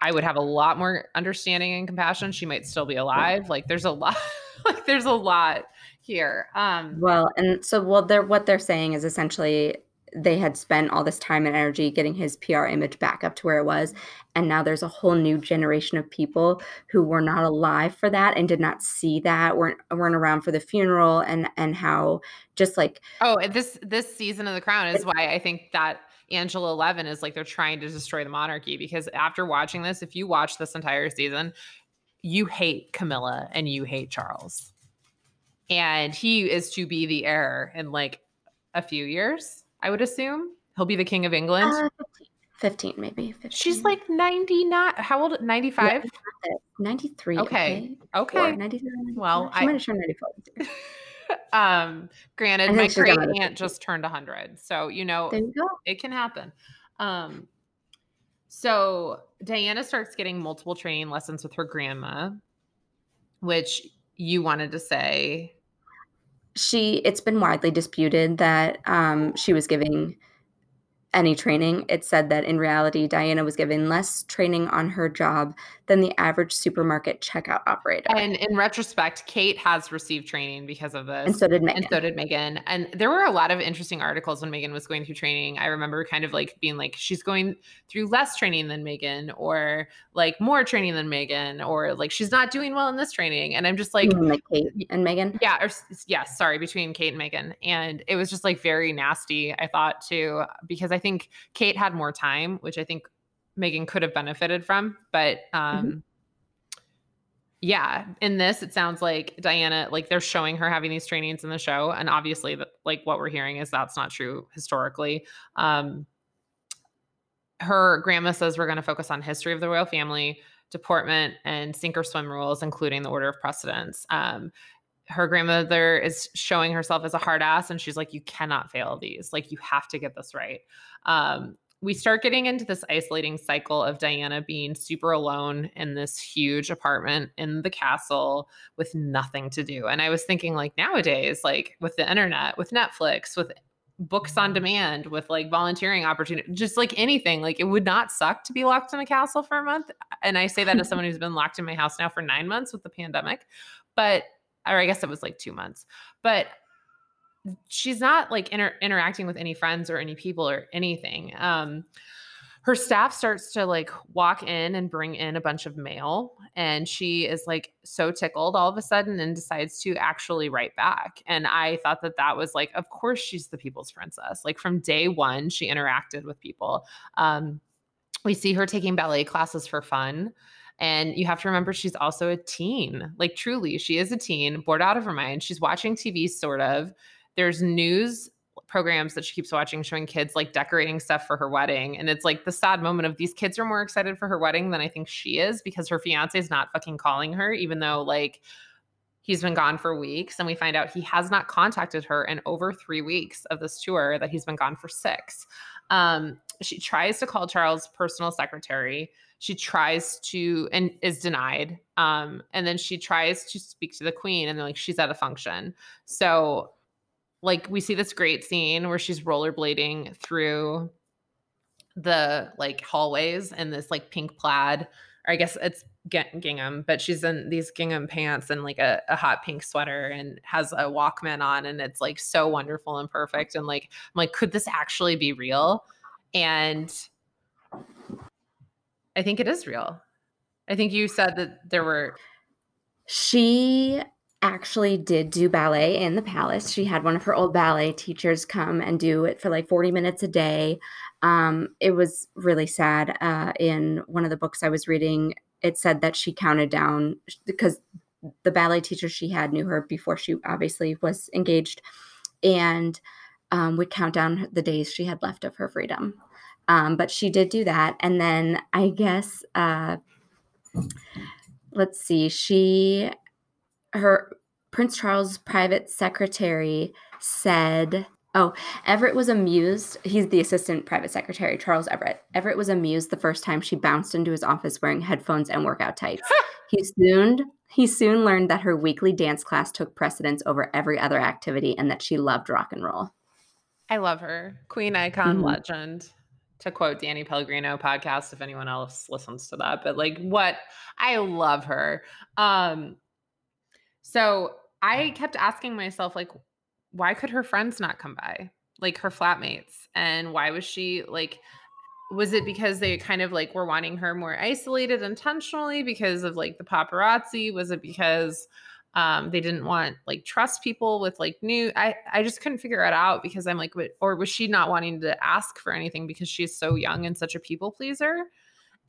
I would have a lot more understanding and compassion. She might still be alive. Like there's a lot like there's a lot here. Um Well, and so well they're what they're saying is essentially they had spent all this time and energy getting his PR image back up to where it was and now there's a whole new generation of people who were not alive for that and did not see that weren't weren't around for the funeral and and how just like Oh, this this season of The Crown is why I think that Angela Levin is like they're trying to destroy the monarchy because after watching this, if you watch this entire season, you hate Camilla and you hate Charles. And he is to be the heir in like a few years, I would assume. He'll be the king of England. uh, 15, 15 maybe 15. She's like 99. How old? 95? 93 Okay. okay, Okay. 93, Well, she I- might have turned 94 this um, granted, my great aunt just turned 100. So, you know, you it can happen. Um, so Diana starts getting multiple training lessons with her grandma, which you wanted to say. She it's been widely disputed that um, she was giving any training it said that in reality diana was given less training on her job than the average supermarket checkout operator And in retrospect, Kate has received training because of this. and so did meghan and so did Meghan. And there were a lot of interesting articles when Meghan was going through training. I remember kind of like being like, she's going through less training than Meghan, or like more training than Meghan, or like she's not doing well in this training. And I'm just like, like kate and meghan yeah, or yes, sorry, between Kate and Meghan. And it was just like very nasty, I thought too, because I think Kate had more time, which I think Meghan could have benefited from. But um yeah, in this, it sounds like Diana, like they're showing her having these trainings in the show. And obviously, that like what we're hearing is that's not true historically. Um her grandma says we're going to focus on history of the royal family, deportment, and sink or swim rules, including the order of precedence. Um, her grandmother is showing herself as a hard ass, and she's like, "You cannot fail these. Like, you have to get this right." Um, we start getting into this isolating cycle of Diana being super alone in this huge apartment in the castle with nothing to do. And I was thinking, like, nowadays, like with the internet, with Netflix, with books on demand with like volunteering opportunity just like anything like it would not suck to be locked in a castle for a month and i say that as someone who's been locked in my house now for nine months with the pandemic but or i guess it was like two months but she's not like inter- interacting with any friends or any people or anything um her staff starts to like walk in and bring in a bunch of mail and she is like so tickled all of a sudden and decides to actually write back and i thought that that was like of course she's the people's princess like from day one she interacted with people um we see her taking ballet classes for fun and you have to remember she's also a teen like truly she is a teen bored out of her mind. She's watching tv sort of. There's news programs that she keeps watching showing kids like decorating stuff for her wedding. And it's like the sad moment of these kids are more excited for her wedding than i think she is because her fiance is not fucking calling her even though like he's been gone for weeks. And we find out he has not contacted her in over three weeks of this tour that he's been gone for six. Um, she tries to call charles personal secretary she tries to and is denied um and then she tries to speak to the queen and like she's at a function. So like we see this great scene where she's rollerblading through the like hallways in this like pink plaid or i guess it's gingham but she's in these gingham pants and like a, a hot pink sweater and has a walkman on and it's like so wonderful and perfect and like i'm like could this actually be real? And I think it is real. I think you said that there were. She actually did do ballet in the palace. She had one of her old ballet teachers come and do it for like 40 minutes a day. Um, it was really sad. Uh, in one of the books I was reading, it said that she counted down because the ballet teacher she had knew her before she obviously was engaged and um, would count down the days she had left of her freedom. Um, but she did do that. And then I guess, uh, let's see, she, her, Prince Charles' private secretary said, Oh, Everett was amused. He's the assistant private secretary, Charles Everett. Everett was amused the first time she bounced into his office wearing headphones and workout tights. he soon he soon learned that her weekly dance class took precedence over every other activity and that she loved rock and roll. I love her. Queen icon mm-hmm. legend to quote Danny Pellegrino podcast if anyone else listens to that but like what I love her. Um so I kept asking myself like why could her friends not come by? Like her flatmates. And why was she like was it because they kind of like were wanting her more isolated intentionally because of like the paparazzi? Was it because um, they didn't want like trust people with like new i i just couldn't figure it out because i'm like or was she not wanting to ask for anything because she's so young and such a people pleaser?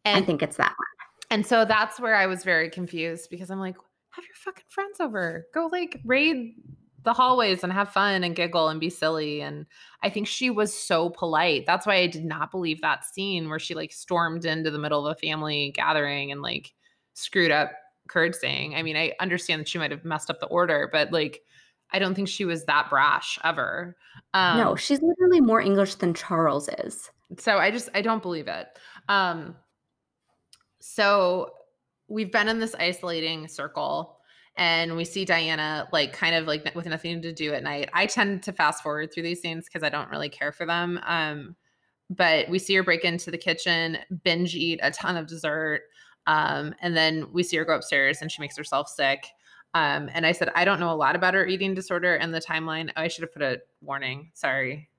And i think it's that. one and so that's where i was very confused because i'm like have your fucking friends over. Go like raid the hallways and have fun and giggle and be silly. And i think she was so polite. That's why i did not believe that scene where she like stormed into the middle of a family gathering and like screwed up saying. I mean, I understand that she might have messed up the order, but like, I don't think she was that brash ever. Um, no, she's literally more English than Charles is. So I just I don't believe it. Um, so we've been in this isolating circle and we see Diana like kind of like with nothing to do at night. I tend to fast forward through these scenes because I don't really care for them. Um, but we see her break into the kitchen, binge eat a ton of dessert. Um, and then we see her go upstairs and she makes herself sick. Um, and I said, I don't know a lot about her eating disorder and the timeline. Oh, I should have put a warning. Sorry.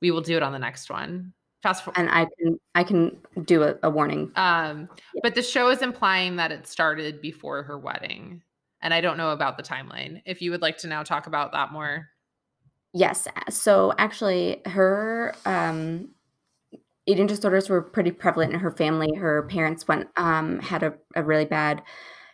We will do it on the next one. Fast forward. And I can I can do a, a warning. Um, but the show is implying that it started before her wedding. And I don't know about the timeline. If you would like to now talk about that more. Yes. So actually her um eating disorders were pretty prevalent in her family. Her parents went um, had a, a really bad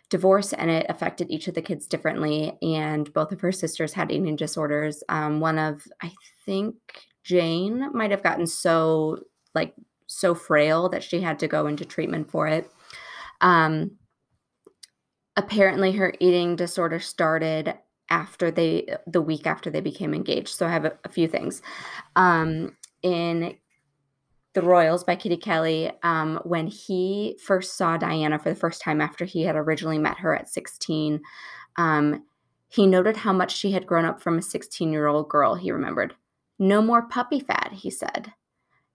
divorce and it affected each of the kids differently and both of her sisters had eating disorders. Um, one of i think jane might have gotten so like so frail that she had to go into treatment for it. Um, apparently her eating disorder started after they the week after they became engaged so i have a, a few things. Um, in the Royals by Kitty Kelley um, when he first saw Diana for the first time after he had originally met her at 16. Um, he noted how much she had grown up from a 16 year old girl, he remembered. No more puppy fat, he said.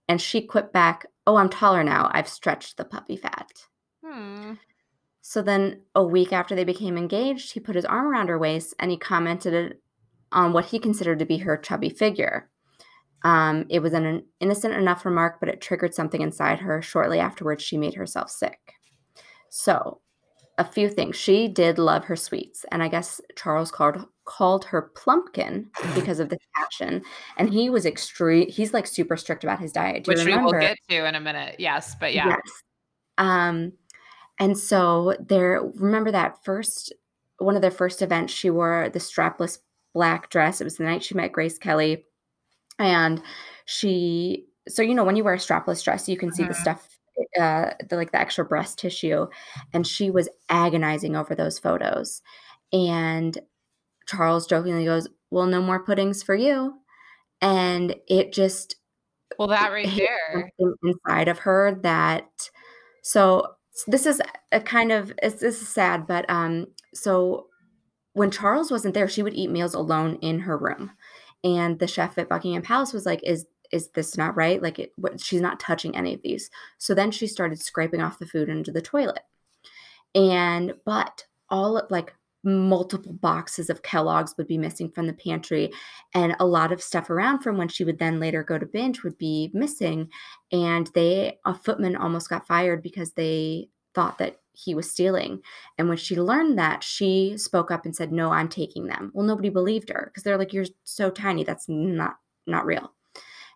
And she quipped back, Oh, I'm taller now. I've stretched the puppy fat. Hmm. So then, a week after they became engaged, he put his arm around her waist and he commented on what he considered to be her chubby figure. Um, it was an innocent enough remark, but it triggered something inside her. Shortly afterwards, she made herself sick. So, a few things. She did love her sweets, and I guess Charles called called her plumpkin because of this passion. And he was extreme. He's like super strict about his diet. Which we will get to in a minute. Yes, but yeah. Yes. Um, and so there. Remember that first one of their first events. She wore the strapless black dress. It was the night she met Grace Kelly and she so you know when you wear a strapless dress you can see mm-hmm. the stuff uh the like the extra breast tissue. And she was agonizing over those photos. And charles jokingly goes well no more puddings for you. And it just well that right there. inside of her that So this is a kind of this is sad, but um, so when Charles wasn't there, she would eat meals alone in her room, and the chef at Buckingham Palace was like, "Is is this not right? Like, it, what, she's not touching any of these." So then she started scraping off the food into the toilet, and but all like multiple boxes of Kellogg's would be missing from the pantry, and a lot of stuff around from when she would then later go to binge would be missing. And they, a footman almost got fired because they thought that he was stealing. And when she learned that, she spoke up and said, "No, I'm taking them." Well, nobody believed her because they're like, "You're so tiny. That's not not real."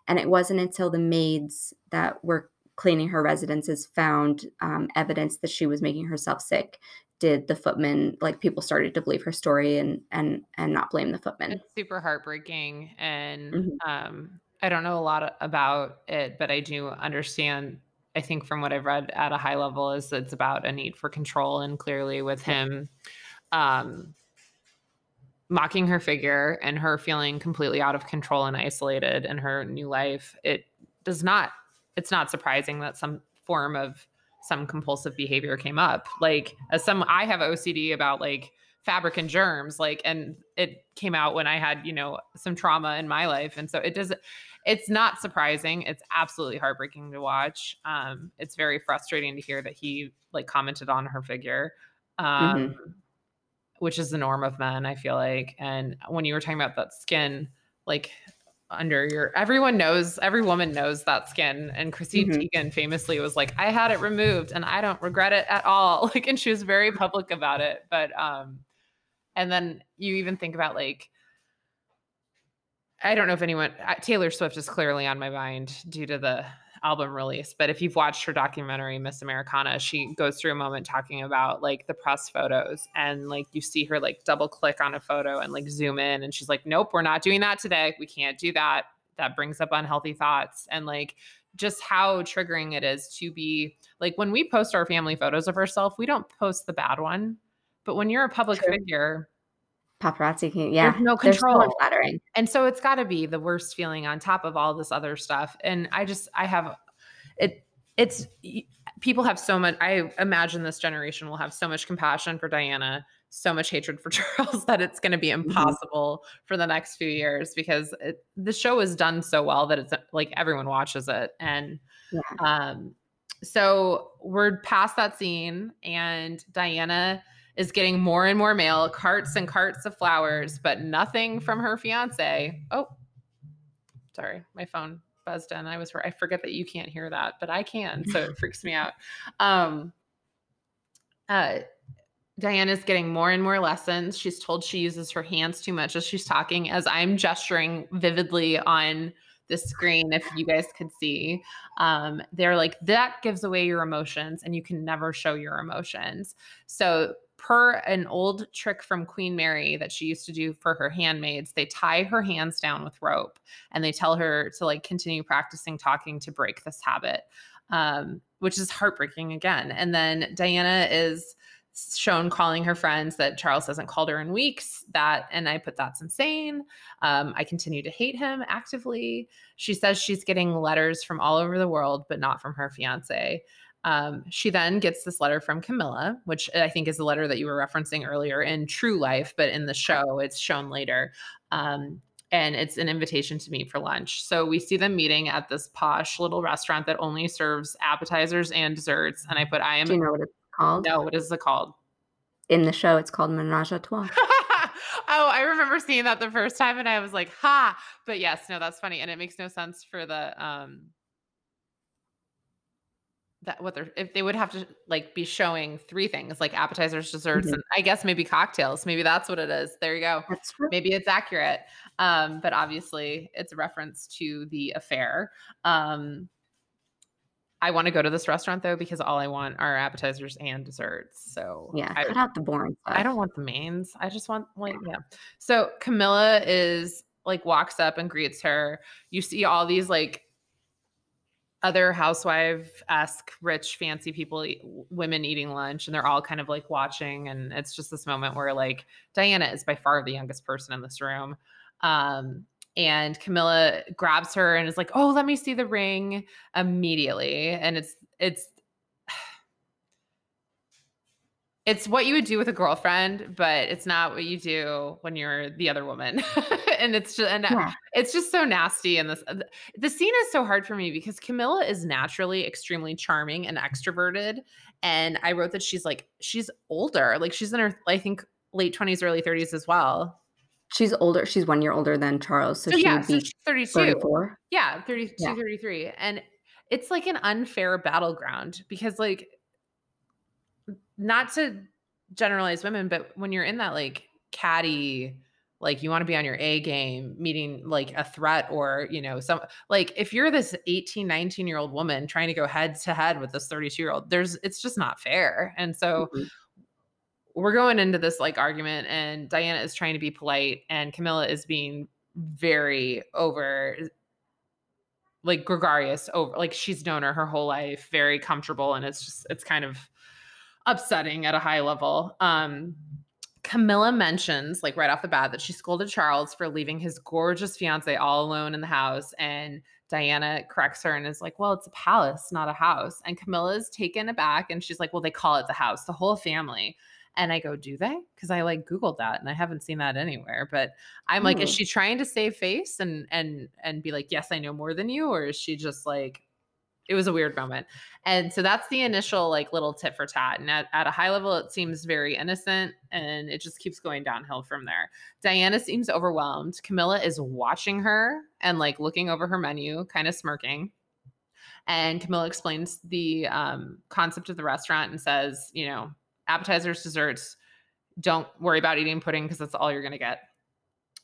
And it wasn't until the maids that were cleaning her residences found um, evidence that she was making herself sick did the footman like people started to believe her story and and and not blame the footman it's super heartbreaking and mm-hmm. um i don't know a lot about it but i do understand i think from what i've read at a high level is it's about a need for control and clearly with him um mocking her figure and her feeling completely out of control and isolated in her new life it does not it's not surprising that some form of some compulsive behavior came up. Like as some I have OCD about like fabric and germs like and it came out when I had, you know, some trauma in my life and so it does it's not surprising. It's absolutely heartbreaking to watch. Um it's very frustrating to hear that he like commented on her figure. Um mm-hmm. which is the norm of men, I feel like. And when you were talking about that skin like under your everyone knows every woman knows that skin and chrissy mm-hmm. teigen famously was like i had it removed and i don't regret it at all like and she was very public about it but um and then you even think about like i don't know if anyone uh, taylor swift is clearly on my mind due to the album release. But if you've watched her documentary, Miss Americana, she goes through a moment talking about like the press photos and like you see her like double click on a photo and like zoom in and she's like, nope, we're not doing that today. We can't do that. That brings up unhealthy thoughts. And like just how triggering it is to be like when we post our family photos of ourselves, we don't post the bad one. But when you're a public True. figure, paparazzi can yeah There's no control so flattering and so it's got to be the worst feeling on top of all this other stuff and i just i have it it's people have so much i imagine this generation will have so much compassion for diana so much hatred for charles that it's going to be mm-hmm. impossible mm-hmm. for the next few years because it, the show is done so well that it's like everyone watches it and yeah. um so we're past that scene and diana is getting more and more mail, carts and carts of flowers, but nothing from her fiance. Oh, sorry, my phone buzzed in. I was I forget that you can't hear that, but I can, so it freaks me out. Um, uh, Diana's getting more and more lessons. She's told she uses her hands too much as she's talking, as I'm gesturing vividly on the screen if you guys could see um, they're like that gives away your emotions and you can never show your emotions so per an old trick from Queen Mary that she used to do for her handmaids, they tie her hands down with rope and they tell her to like continue practicing talking to break this habit, um, which is heartbreaking again. And then Diana is shown calling her friends that Charles hasn't called her in weeks. That, and I put that's insane. Um, I continue to hate him actively. She says she's getting letters from all over the world, but not from her fiance. Um, she then gets this letter from Camilla, which I think is the letter that you were referencing earlier in True Life, but in the show, it's shown later. Um, and it's an invitation to meet for lunch. So we see them meeting at this posh little restaurant that only serves appetizers and desserts. And I put, I am. Do you know what it's called? No, what is it called? In the show, it's called Menage a Trois. oh, I remember seeing that the first time and I was like, ha. But yes, no, that's funny. And it makes no sense for the um that what they're if they would have to like be showing three things like appetizers desserts mm-hmm. and i guess maybe cocktails. Maybe that's what it is. There you go. Maybe it's accurate. Um but obviously it's a reference to the affair. Um i want to go to this restaurant though because all i want are appetizers and desserts. So yeah I, cut out the boring stuff. i don't want the mains. I just want like yeah. So camilla is like walks up and greets her. You see all these like other housewife esque rich fancy people eat, women eating lunch and they're all kind of like watching and it's just this moment where like diana is by far the youngest person in this room um, and camilla grabs her and is like oh let me see the ring immediately and it's it's it's what you would do with a girlfriend, but it's not what you do when you're the other woman. and it's just and yeah. it's just so nasty. And this uh, the scene is so hard for me because Camilla is naturally extremely charming and extroverted. And I wrote that she's like she's older, like she's in her I think late twenties, early thirties as well. She's older. She's one year older than Charles. So, so she yeah, would so be she's 32. 34. Yeah, 32, yeah. 33. And it's like an unfair battleground because like not to generalize women, but when you're in that like caddy, like you want to be on your A game, meeting like a threat or, you know, some like if you're this 18, 19 year old woman trying to go head to head with this 32 year old, there's it's just not fair. And so mm-hmm. we're going into this like argument, and Diana is trying to be polite, and Camilla is being very over like gregarious over like she's known her her whole life very comfortable and it's just it's kind of upsetting at a high level. Um, Camilla mentions, like right off the bat, that she scolded Charles for leaving his gorgeous fiance all alone in the house. And Diana corrects her and is like, Well, it's a palace, not a house. And Camilla is taken aback and she's like, Well, they call it the house, the whole family. And I go, Do they? Because I like Googled that and I haven't seen that anywhere. But I'm like, is hmm. she trying to save face and and and be like, Yes, I know more than you? Or is she just like, it was a weird moment. And so that's the initial like little tit for tat. And at, at a high level, it seems very innocent and it just keeps going downhill from there. Diana seems overwhelmed. Camilla is watching her and like looking over her menu, kind of smirking. And Camilla explains the um, concept of the restaurant and says, you know, appetizers, desserts, don't worry about eating pudding because that's all you're going to get.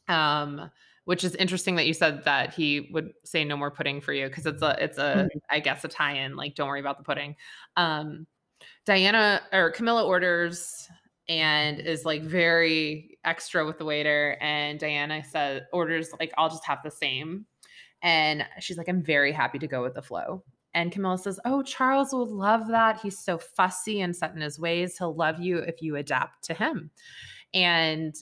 Um, which is interesting that you said that he would say no more pudding for you because it's a it's a mm-hmm. I guess a tie-in like don't worry about the pudding. Um, Diana or Camilla orders and is like very extra with the waiter and Diana says orders like I'll just have the same. And she's like I'm very happy to go with the flow. And Camilla says, "Oh, Charles will love that. He's so fussy and set in his ways. He'll love you if you adapt to him." And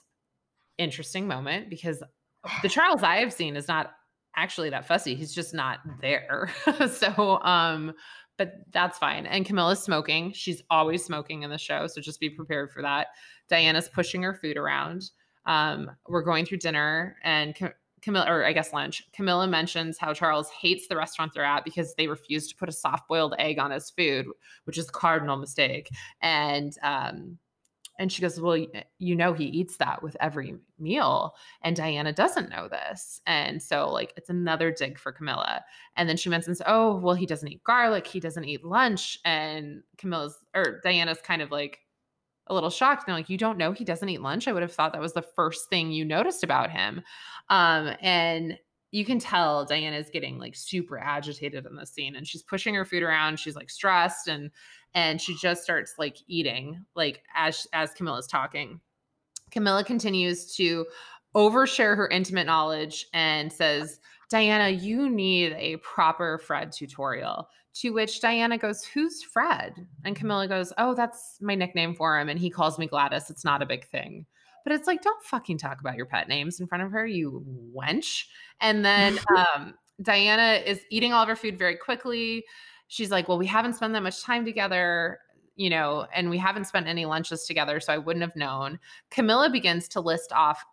interesting moment because the Charles I have seen is not actually that fussy. He's just not there. so, um, but that's fine. And Camilla's smoking. She's always smoking in the show. So just be prepared for that. Diana's pushing her food around. Um, we're going through dinner and Camilla, or I guess lunch. Camilla mentions how Charles hates the restaurant they're at because they refuse to put a soft boiled egg on his food, which is a cardinal mistake. And um, and she goes, Well, you know, he eats that with every meal. And Diana doesn't know this. And so, like, it's another dig for Camilla. And then she mentions, Oh, well, he doesn't eat garlic. He doesn't eat lunch. And Camilla's or Diana's kind of like a little shocked. And like, You don't know he doesn't eat lunch? I would have thought that was the first thing you noticed about him. Um, and you can tell Diana is getting like super agitated in the scene and she's pushing her food around. She's like stressed and and she just starts like eating like as as Camilla's talking. Camilla continues to overshare her intimate knowledge and says, Diana, you need a proper Fred tutorial. To which Diana goes, Who's Fred? And Camilla goes, Oh, that's my nickname for him. And he calls me Gladys. It's not a big thing. But it's like, don't fucking talk about your pet names in front of her, you wench. And then um, Diana is eating all of her food very quickly. She's like, Well, we haven't spent that much time together, you know, and we haven't spent any lunches together. So I wouldn't have known. Camilla begins to list off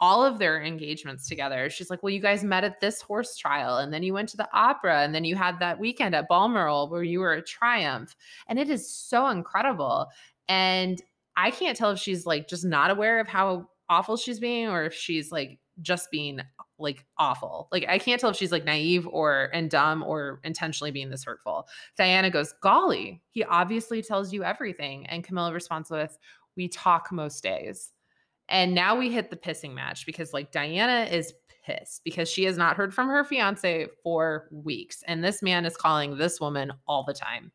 all of their engagements together. She's like, Well, you guys met at this horse trial, and then you went to the opera, and then you had that weekend at Balmoral where you were a triumph. And it is so incredible. And I can't tell if she's like just not aware of how awful she's being or if she's like just being like awful. Like I can't tell if she's like naive or and dumb or intentionally being this hurtful. Diana goes, "Golly, he obviously tells you everything." And Camilla responds with, "We talk most days." And now we hit the pissing match because like Diana is pissed because she has not heard from her fiance for weeks and this man is calling this woman all the time.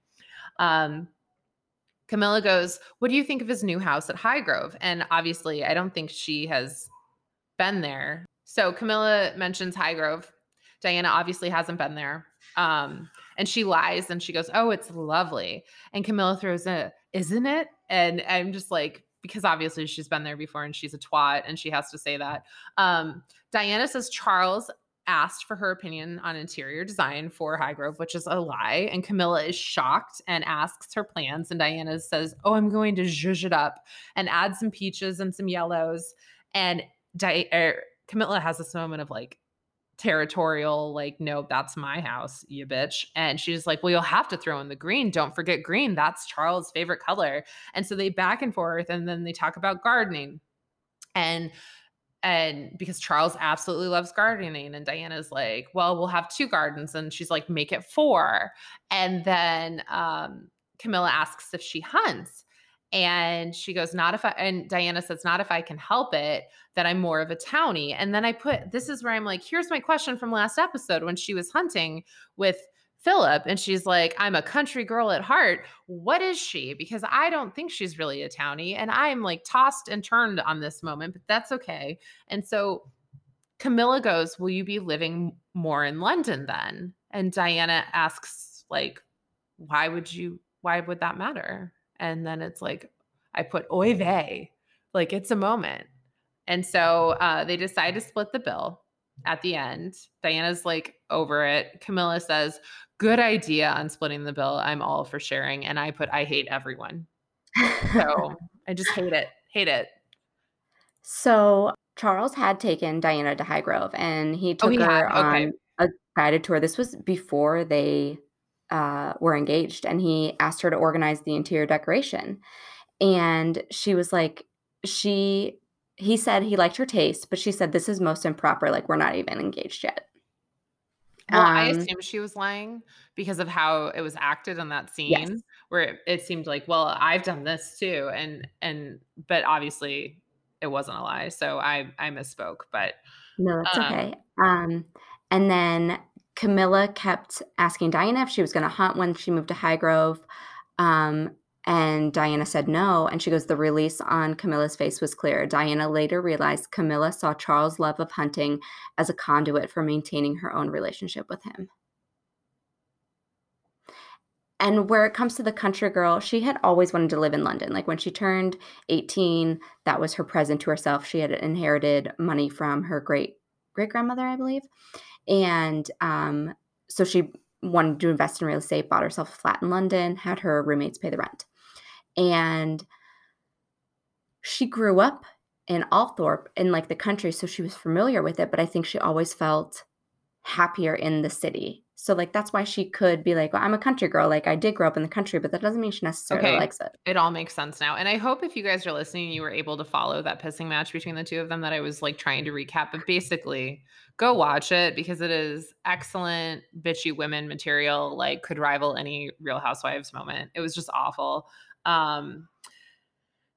Um Camilla goes, What do you think of his new house at Highgrove? And obviously, I don't think she has been there. So Camilla mentions Highgrove. Diana obviously hasn't been there. Um, and she lies and she goes, Oh, it's lovely. And Camilla throws a, Isn't it? And I'm just like, because obviously she's been there before and she's a twat and she has to say that. Um, Diana says Charles asked for her opinion on interior design for Highgrove, which is a lie. And Camilla is shocked and asks her plans. And Diana says, Oh, I'm going to zhuzh it up and add some peaches and some yellows. And Di- er, Camilla has this moment of like, territorial, like, no, that's my house, you bitch. And she's like, well, you'll have to throw in the green. Don't forget green. That's Charles' favorite color. And so they back and forth and then they talk about gardening. And and because Charles absolutely loves gardening and Diana's like, "Well, we'll have two gardens." And she's like, "Make it four. And then um Camilla asks if she hunts. And she goes, not if I, and Diana says, not if I can help it, that I'm more of a townie. And then I put, this is where I'm like, here's my question from last episode when she was hunting with Philip and she's like, I'm a country girl at heart. What is she? Because I don't think she's really a townie. And I'm like tossed and turned on this moment, but that's okay. And so Camilla goes, Will you be living more in London then? And Diana asks, like, why would you, why would that matter? And then it's like, I put oy vey, like it's a moment. And so uh, they decide to split the bill at the end. Diana's like over it. Camilla says, Good idea on splitting the bill. I'm all for sharing. And I put, I hate everyone. So I just hate it. Hate it. So Charles had taken Diana to Highgrove and he took Oh, he her had? Okay. on a guided tour. This was before they uh, were engaged and he asked her to organize the interior decoration. And she was like, she, he said he liked her taste, but she said, this is most improper. Like, we're not even engaged yet. Well, I Um, assume she was lying because of how it was acted in that scene Yes. where it, it seemed like, well, I've done this too. And, and, but obviously it wasn't a lie. So I, I misspoke, but No, that's Um, okay. Um, and then Camilla kept asking Diana if she was going to hunt when she moved to Highgrove. Um, and Diana said no. And she goes, The release on Camilla's face was clear. Diana later realized Camilla saw Charles' love of hunting as a conduit for maintaining her own relationship with him. And where it comes to the country girl, she had always wanted to live in London. Like when she turned 18, that was her present to herself. She had inherited money from her great great grandmother, I believe. And um, so she wanted to invest in real estate, bought herself a flat in London, had her roommates pay the rent. And she grew up in Althorp in like the country, so she was familiar with it, but I think she always felt happier in the city. So like that's why she could be like, well, I'm a country girl. Like I did grow up in the country, but that doesn't mean she necessarily Okay. likes it. it all makes sense now. And I hope if you guys are listening, you were able to follow that pissing match between the two of them that I was like trying to recap. But basically, go watch it because it is excellent bitchy women material, like could rival any Real Housewives moment. It was just awful. Um,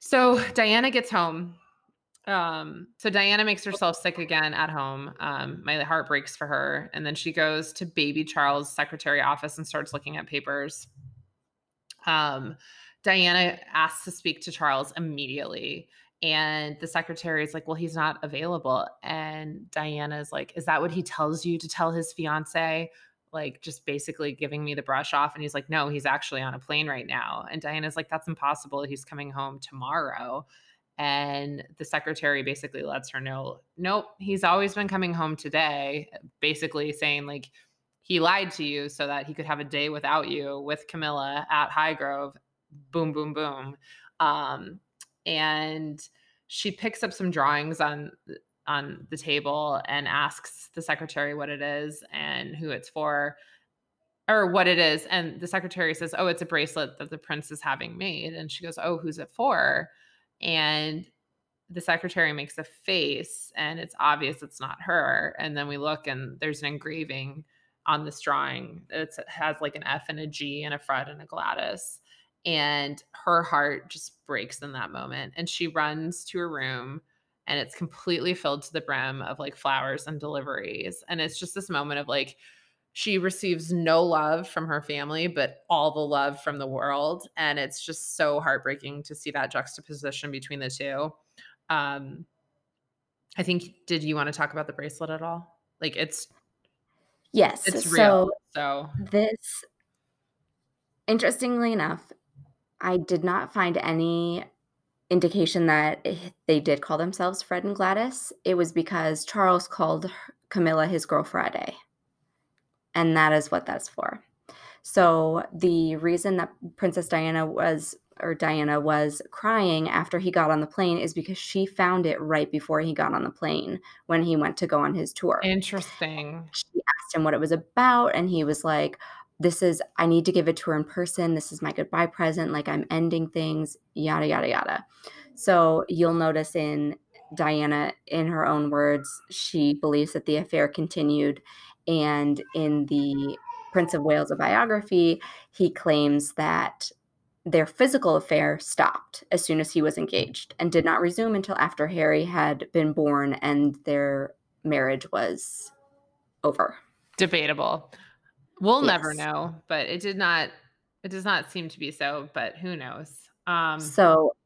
so Diana gets home. Um, so Diana makes herself sick again at home. Um, my heart breaks for her. And then she goes to baby Charles' secretary office and starts looking at papers. Um, Diana asks to speak to Charles immediately. And the secretary is like, Well, he's not available. And Diana is like, Is that what he tells you to tell his fiance? Like, just basically giving me the brush off. And he's like, No, he's actually on a plane right now. And Diana's like, That's impossible. He's coming home tomorrow. And the secretary basically lets her know, Nope, he's always been coming home today. Basically saying, like, he lied to you so that he could have a day without you with Camilla at Highgrove. Boom, boom, boom. Um, and she picks up some drawings on on the table and asks the secretary what it is and who it's for or what it is and the secretary says oh it's a bracelet that the prince is having made and she goes oh who's it for and the secretary makes a face and it's obvious it's not her and then we look and there's an engraving on this drawing it's, it has like an f and a g and a fred and a gladys and her heart just breaks in that moment and she runs to her room and it's completely filled to the brim of like flowers and deliveries and it's just this moment of like she receives no love from her family but all the love from the world and it's just so heartbreaking to see that juxtaposition between the two um i think did you want to talk about the bracelet at all like it's Yes. it's real so This, interestingly enough, I did not find any indication that they did call themselves Fred and Gladys. It was because Charles called Camilla his girl Friday. And that is what that's for. So the reason that Princess Diana was or Diana was crying after he got on the plane is because she found it right before he got on the plane when he went to go on his tour. Interesting. She asked him what it was about and he was like, this is I need to give it to her in person. This is my goodbye present. Like I'm ending things, yada yada yada. So you'll notice in Diana, in her own words, she believes that the affair continued. And in the Prince of Wales, biography, he claims that their physical affair stopped as soon as he was engaged and did not resume until after Harry had been born and their marriage was over. Debatable. We'll Yes. never know, but it did not it does not seem to be so, but who knows. Um So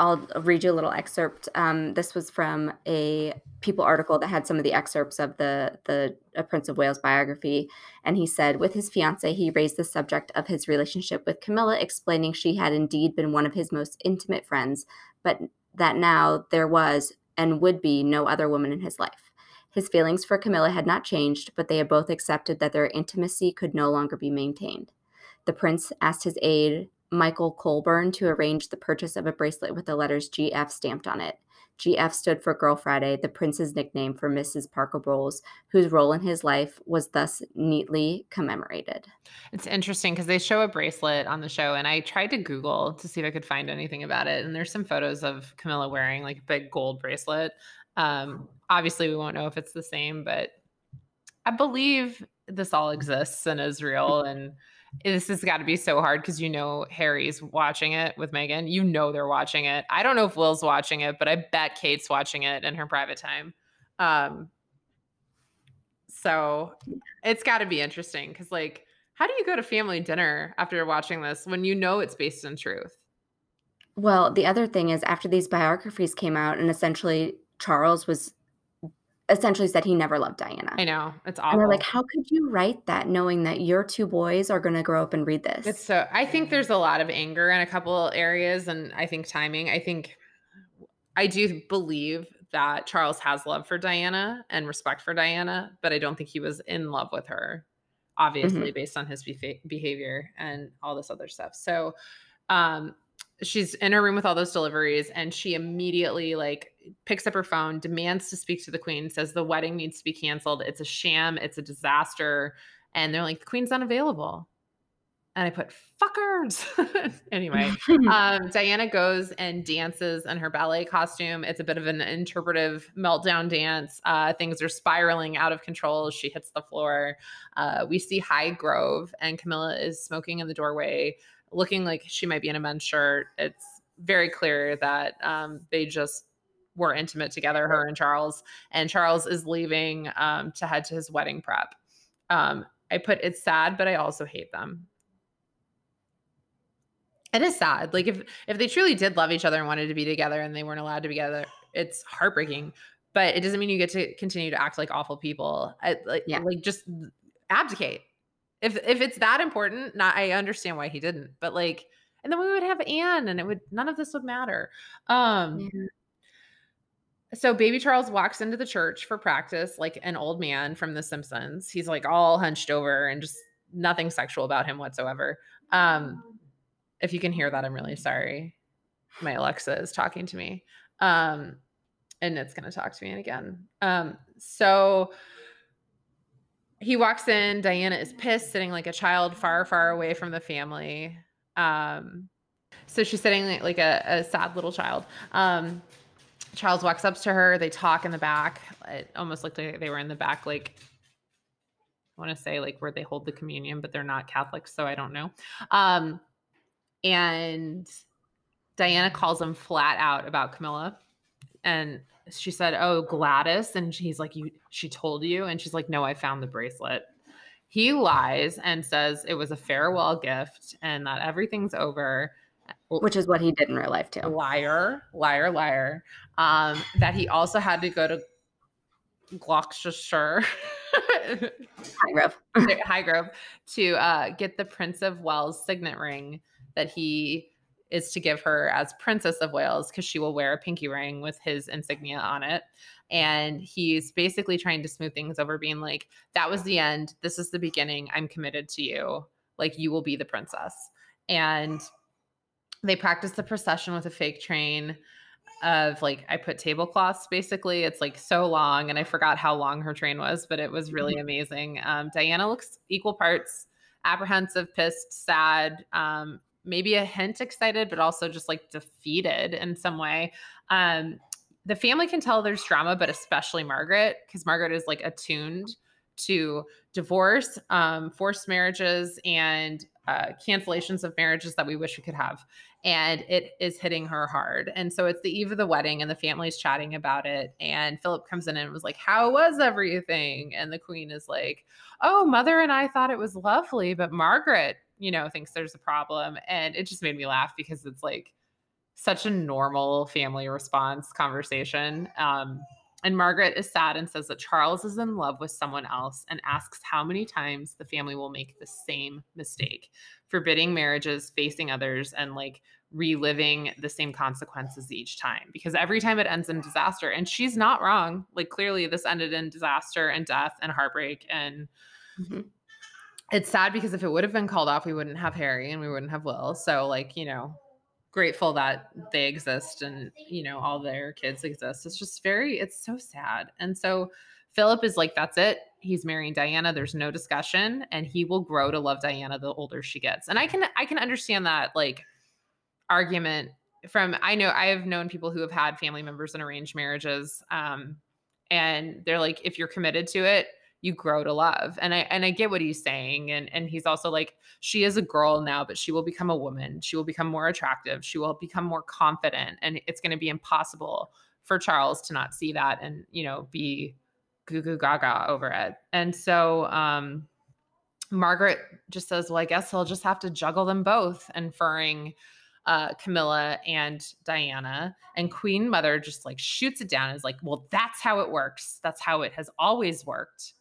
I'll read you a little excerpt. Um, this was from a People article that had some of the excerpts of the the Prince of Wales biography, and he said, with his fiance, he raised the subject of his relationship with Camilla, explaining she had indeed been one of his most intimate friends, but that now there was and would be no other woman in his life. His feelings for Camilla had not changed, but they had both accepted that their intimacy could no longer be maintained. The prince asked his aide, Michael Colborne, to arrange the purchase of a bracelet with the letters GF stamped on it. GF stood for Girl Friday, the prince's nickname for Mrs. Parker Bowles, whose role in his life was thus neatly commemorated. It's interesting because they show a bracelet on the show, and I tried to Google to see if I could find anything about it. And there's some photos of Camilla wearing like a big gold bracelet. Um, obviously, we won't know if it's the same, but I believe this all exists and is real. And this has got to be so hard because you know Harry's watching it with Meghan. You know they're watching it. I don't know if Will's watching it, but I bet Kate's watching it in her private time. Um, so it's got to be interesting because, like, how do you go to family dinner after watching this when you know it's based in truth? Well, the other thing is, after these biographies came out, and essentially Charles was essentially said he never loved Diana. I know it's And awful. they're like, how could you write that knowing that your two boys are going to grow up and read this? It's so I think there's a lot of anger in a couple areas and I think timing. I think I do believe that Charles has love for Diana and respect for Diana, but I don't think he was in love with her obviously based on his befa- behavior and all this other stuff. So um she's in her room with all those deliveries and she immediately like picks up her phone demands to speak to the queen says the wedding needs to be canceled. It's a sham. It's a disaster. And they're like the queen's unavailable. And i put fuckers. Anyway um, diana goes and dances in her ballet costume. It's a bit of an interpretive meltdown dance. Uh, things are spiraling out of control. She hits the floor. Uh, we see Highgrove and camilla is smoking in the doorway looking like she might be in a men's shirt. It's very clear that um, they just were intimate together, her and Charles. And Charles is leaving um, to head to his wedding prep. Um, I put it's sad, but I also hate them. It is sad. Like if if they truly did love each other and wanted to be together and they weren't allowed to be together, it's heartbreaking. But it doesn't mean you get to continue to act like awful people. I, like, Yeah. like just abdicate if if it's that important not i understand why he didn't but like and then we would have anne and it would none of this would matter um Yeah. So baby charles walks into the church for practice like an old man from the simpsons. He's like all hunched over and just nothing sexual about him whatsoever. Um if you can hear that i'm really sorry. My alexa is talking to me. Um and it's going to talk to me again. Um so he walks in. Diana is pissed sitting like a child far far away from the family. Um so she's sitting like, a, a sad little child. Um charles walks up to her they talk in the back it almost looked like they were in the back like i want to say like where they hold the communion but they're not catholics so i don't know um and diana calls him flat out about camilla and she said, "Oh, Gladys," and he's like, "You, she told you?" And she's like, "No, I found the bracelet." He lies and says it was a farewell gift and that everything's over. Which is what he did in real life too. Liar, liar, liar. Um, that he also had to go to Gloucestershire, Highgrove. Highgrove, to uh, get the Prince of Wales signet ring that he is to give her as Princess of Wales because she will wear a pinky ring with his insignia on it. And he's basically trying to smooth things over, being like, that was the end. This is the beginning. I'm committed to you. Like, you will be the princess. And they practice the procession with a fake train of like I put tablecloths basically. It's like so long and I forgot how long her train was, but it was really mm-hmm. amazing. Um, Diana looks equal parts apprehensive, pissed, sad, um, maybe a hint excited, but also just like defeated in some way. Um, the family can tell there's drama, but especially Margaret, because Margaret is like attuned to divorce, um, forced marriages, and uh, cancellations of marriages that we wish we could have. And it is hitting her hard. And so it's the eve of the wedding, and the family's chatting about it. And Philip comes in and was like, How was everything? And the queen is like, Oh, mother and I thought it was lovely, but Margaret, you know, thinks there's a problem. And it just made me laugh because it's like such a normal family response conversation. Um, and Margaret is sad and says that Charles is in love with someone else and asks how many times the family will make the same mistake, forbidding marriages, facing others, and like reliving the same consequences each time because every time it ends in disaster. And she's not wrong. Like, clearly, this ended in disaster and death and heartbreak. And mm-hmm. it's sad because if it would have been called off, we wouldn't have Harry and we wouldn't have Will. So, like, you know, grateful that they exist and you know all their kids exist it's just very it's so sad and so philip is like that's it he's marrying diana there's no discussion and he will grow to love diana the older she gets and i can i can understand that like argument from i know i have known people who have had family members in arranged marriages um and they're like if you're committed to it you grow to love. And I and I get what he's saying. And and he's also like, she is a girl now, but she will become a woman. She will become more attractive. She will become more confident. And it's going to be impossible for Charles to not see that and you know be goo goo gaga over it. And so um Margaret just says, Well, I guess he'll just have to juggle them both, inferring uh, Camilla and Diana. And Queen Mother just like shoots it down is like, well, that's how it works. That's how it has always worked.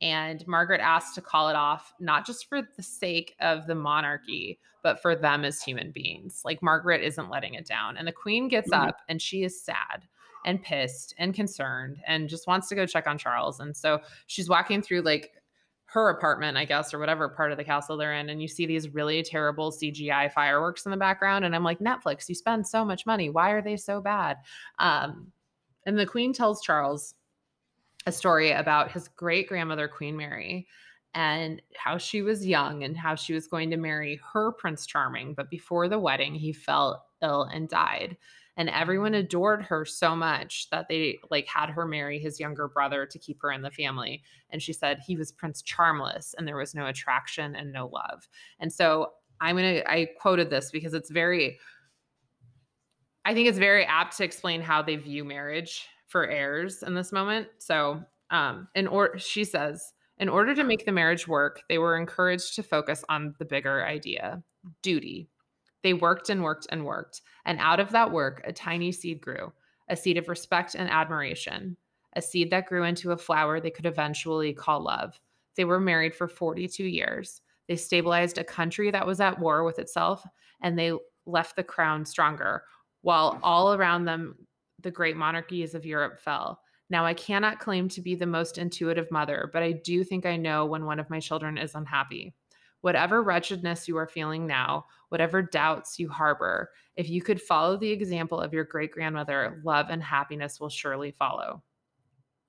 And Margaret asked to call it off, not just for the sake of the monarchy, but for them as human beings. Like Margaret isn't letting it down. And the queen gets mm-hmm. up and she is sad and pissed and concerned and just wants to go check on Charles. And so she's walking through like her apartment, I guess, or whatever part of the castle they're in. And you see these really terrible CGI fireworks in the background. And I'm like, Netflix, you spend so much money. Why are they so bad? Um, and the queen tells Charles, a story about his great grandmother, Queen Mary, and how she was young and how she was going to marry her Prince Charming. But before the wedding, he fell ill and died. And everyone adored her so much that they like had her marry his younger brother to keep her in the family. And she said he was Prince Charmless and there was no attraction and no love. And so I'm to, I quoted this because it's very, I think it's very apt to explain how they view marriage for heirs in this moment. So, um, in or she says, in order to make the marriage work, they were encouraged to focus on the bigger idea, duty. They worked and worked and worked, and out of that work, a tiny seed grew, a seed of respect and admiration, a seed that grew into a flower they could eventually call love. They were married for 42 years. They stabilized a country that was at war with itself, and they left the crown stronger, while all around them the great monarchies of Europe fell. Now, I cannot claim to be the most intuitive mother, but I do think I know when one of my children is unhappy. Whatever wretchedness you are feeling now, whatever doubts you harbor, if you could follow the example of your great grandmother, love and happiness will surely follow.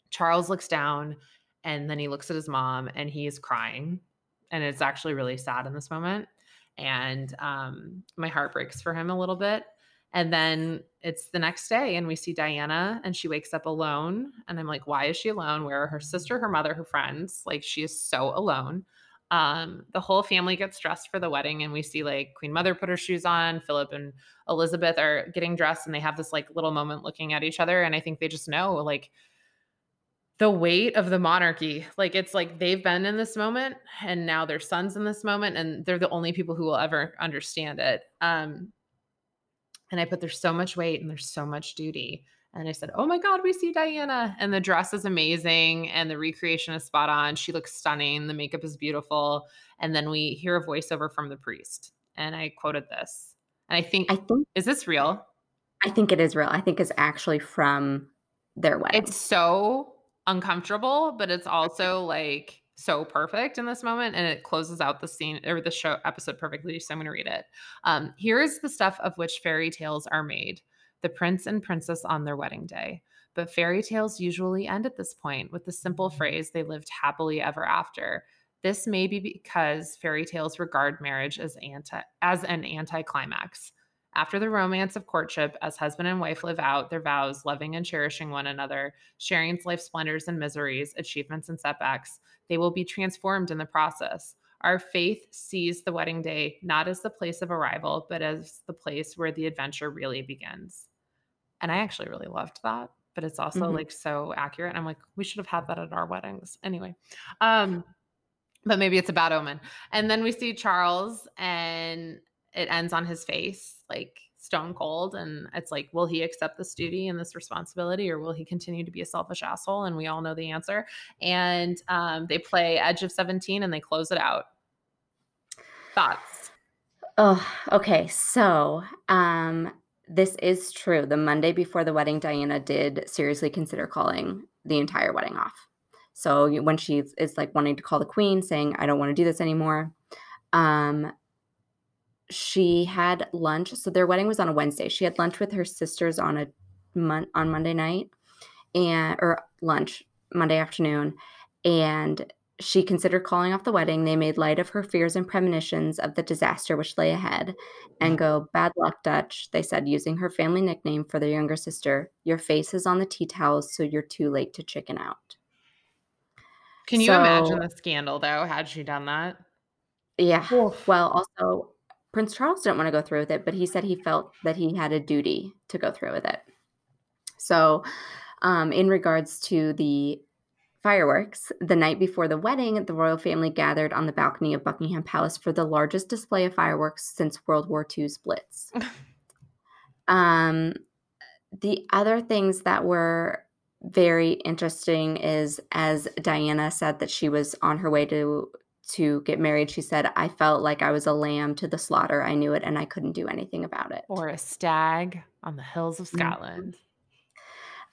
Charles looks down and then he looks at his mom and he is crying. And it's actually really sad in this moment. And um, my heart breaks for him a little bit. And then it's the next day, and we see Diana, and she wakes up alone. And I'm like, why is she alone? Where are her sister, her mother, her friends? Like, she is so alone. Um, the whole family gets dressed for the wedding, and we see like Queen Mother put her shoes on. Philip and Elizabeth are getting dressed, and they have this like little moment looking at each other. And I think they just know like the weight of the monarchy. Like, it's like they've been in this moment, and now their son's in this moment, and they're the only people who will ever understand it. Um, and I put, there's so much weight and there's so much duty. And I said, Oh my God, we see Diana. And the dress is amazing. And the recreation is spot on. She looks stunning. The makeup is beautiful. And then we hear a voiceover from the priest. And I quoted this And I think, I think is this real? I think it is real. I think it's actually from their wedding. It's so uncomfortable, but it's also like so perfect in this moment and it closes out the scene or the show episode perfectly so i'm going to read it. Um, here's the stuff of which fairy tales are made the prince and princess on their wedding day. But fairy tales usually end at this point with the simple phrase they lived happily ever after. This may be because fairy tales regard marriage as anti as an anticlimax after the romance of courtship, as husband and wife live out their vows, loving and cherishing one another, sharing life's splendors and miseries, achievements and setbacks, they will be transformed in the process. Our faith sees the wedding day not as the place of arrival, but as the place where the adventure really begins. And I actually really loved that, but it's also Mhm. like so accurate. I'm like, we should have had that at our weddings. Anyway. Um, but maybe it's a bad omen. And then we see Charles and it ends on his face, like stone cold. And it's like, will he accept this duty and this responsibility, or will he continue to be a selfish asshole? And we all know the answer. And um, they play Edge of 17 and they close it out. Thoughts? Oh, okay. So, um, this is true. The Monday before the wedding, Diana did seriously consider calling the entire wedding off. So when she is like wanting to call the queen, saying, "I don't want to do this anymore," um, she had lunch. So their wedding was on a Wednesday. She had lunch with her sisters on a mon- on Monday night, and or lunch Monday afternoon, and she considered calling off the wedding. They made light of her fears and premonitions of the disaster which lay ahead and go, Bad luck, Dutch, they said, using her family nickname for their younger sister. Your face is on the tea towels, so you're too late to chicken out. Can you So- imagine the scandal though, had she done that? Yeah. Oof. Well, also, Prince Charles didn't want to go through with it, but he said he felt that he had a duty to go through with it. So, um, in regards to the fireworks, the night before the wedding, the royal family gathered on the balcony of Buckingham Palace for the largest display of fireworks since World War II's Blitz. um, the other things that were very interesting is as Diana said that she was on her way to to get married, she said, I felt like I was a lamb to the slaughter. I knew it and I couldn't do anything about it. Or a stag on the hills of Mhm. Scotland.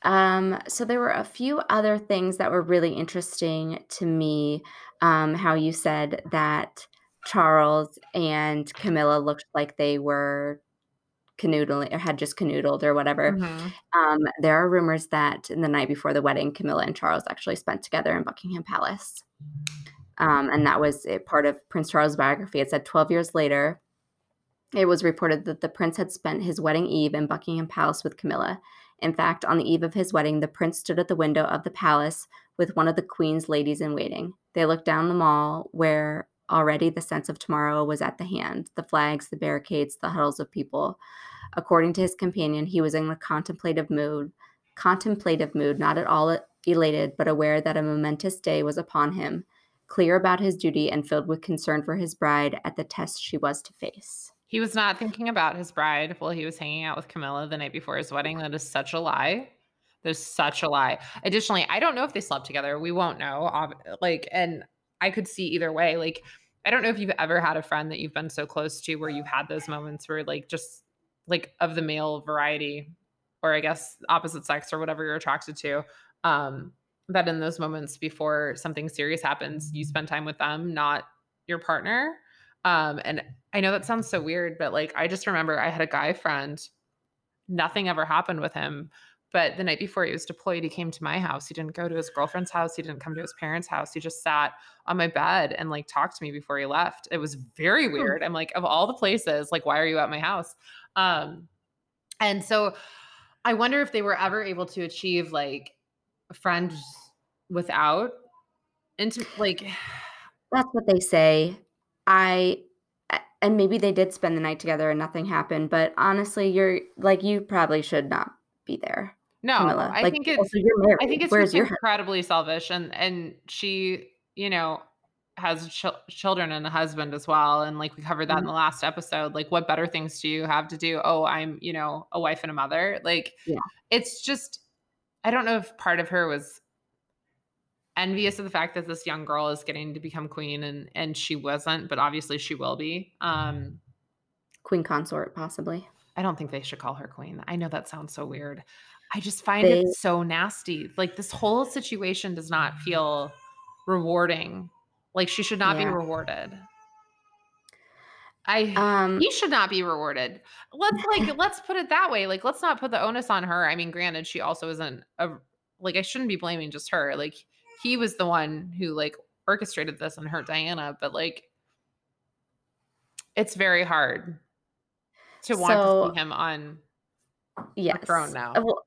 Um, so there were a few other things that were really interesting to me. Um, how you said that Charles and Camilla looked like they were canoodling or had just canoodled or whatever. Mhm. Um, there are rumors that in the night before the wedding, Camilla and Charles actually spent together in Buckingham Palace. Um, and that was part of Prince Charles' biography. It said 12 years later, it was reported that the prince had spent his wedding eve in Buckingham Palace with Camilla. In fact, on the eve of his wedding, the prince stood at the window of the palace with one of the queen's ladies in waiting. They looked down the mall where already the sense of tomorrow was at the hand the flags, the barricades, the huddles of people. According to his companion, he was in a contemplative mood, contemplative mood, not at all elated, but aware that a momentous day was upon him, clear about his duty and filled with concern for his bride at the test she was to face. He was not thinking about his bride while he was hanging out with Camilla the night before his wedding. That is such a lie. There's such a lie. Additionally, I don't know if they slept together. We won't know. Like, and I could see either way. Like, I don't know if you've ever had a friend that you've been so close to where you've had those moments where, like, just like of the male variety, or I guess opposite sex or whatever you're attracted to, um, that in those moments before something serious happens, you spend time with them, not your partner. Um, and I know that sounds so weird, but like I just remember I had a guy friend, nothing ever happened with him. But the night before he was deployed, he came to my house. He didn't go to his girlfriend's house. He didn't come to his parents' house. He just sat on my bed and like talked to me before he left. It was very weird. I'm like, of all the places, like, why are you at my house? Um, and so I wonder if they were ever able to achieve like friends without into like That's what they say. i and maybe they did spend the night together and nothing happened, but honestly, you're like you probably should not be there, no, Camilla. I like, think it's also you're married. I think it's Where's just your head? incredibly selfish, and and she, you know, has chil- children and a husband as well, and like we covered that in Mhm. the last episode. Like, what better things do you have to do? Oh, I'm, you know, a wife and a mother. Like, Yeah. it's just, I don't know if part of her was envious of the fact that this young girl is getting to become queen, and and she wasn't, but obviously she will be. Um, Queen consort, possibly. I don't think they should call her queen. I know that sounds so weird. I just find They- it so nasty. Like this whole situation does not feel rewarding. Like she should not be rewarded. I Um, he should not be rewarded. Let's like let's put it that way. Like let's not put the onus on her. I mean, granted, she also isn't a like I shouldn't be blaming just her. Like he was the one who like orchestrated this and hurt Diana, but like it's very hard to want to see him on yes. throne now. Well,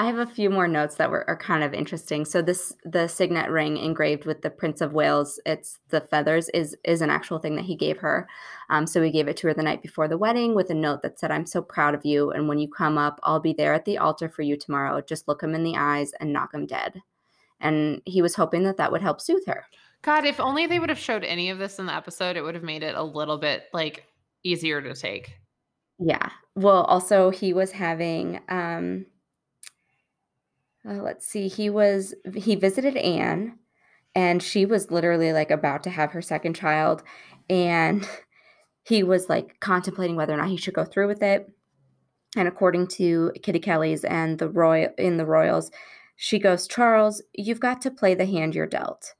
I have a few more notes that were are kind of interesting. So this the signet ring engraved with the Prince of Wales, it's the feathers is is an actual thing that he gave her. Um, so he gave it to her the night before the wedding with a note that said, "I'm so proud of you, and when you come up, I'll be there at the altar for you tomorrow. Just look him in the eyes and knock him dead." And he was hoping that that would help soothe her. God, if only they would have showed any of this in the episode, it would have made it a little bit like easier to take. Yeah. Well, also he was having um uh, let's see. He was he visited Anne and she was literally like about to have her second child and he was like contemplating whether or not he should go through with it. And according to Kitty Kelley's and the royal in the Royals, she goes, "Charles, you've got to play the hand you're dealt."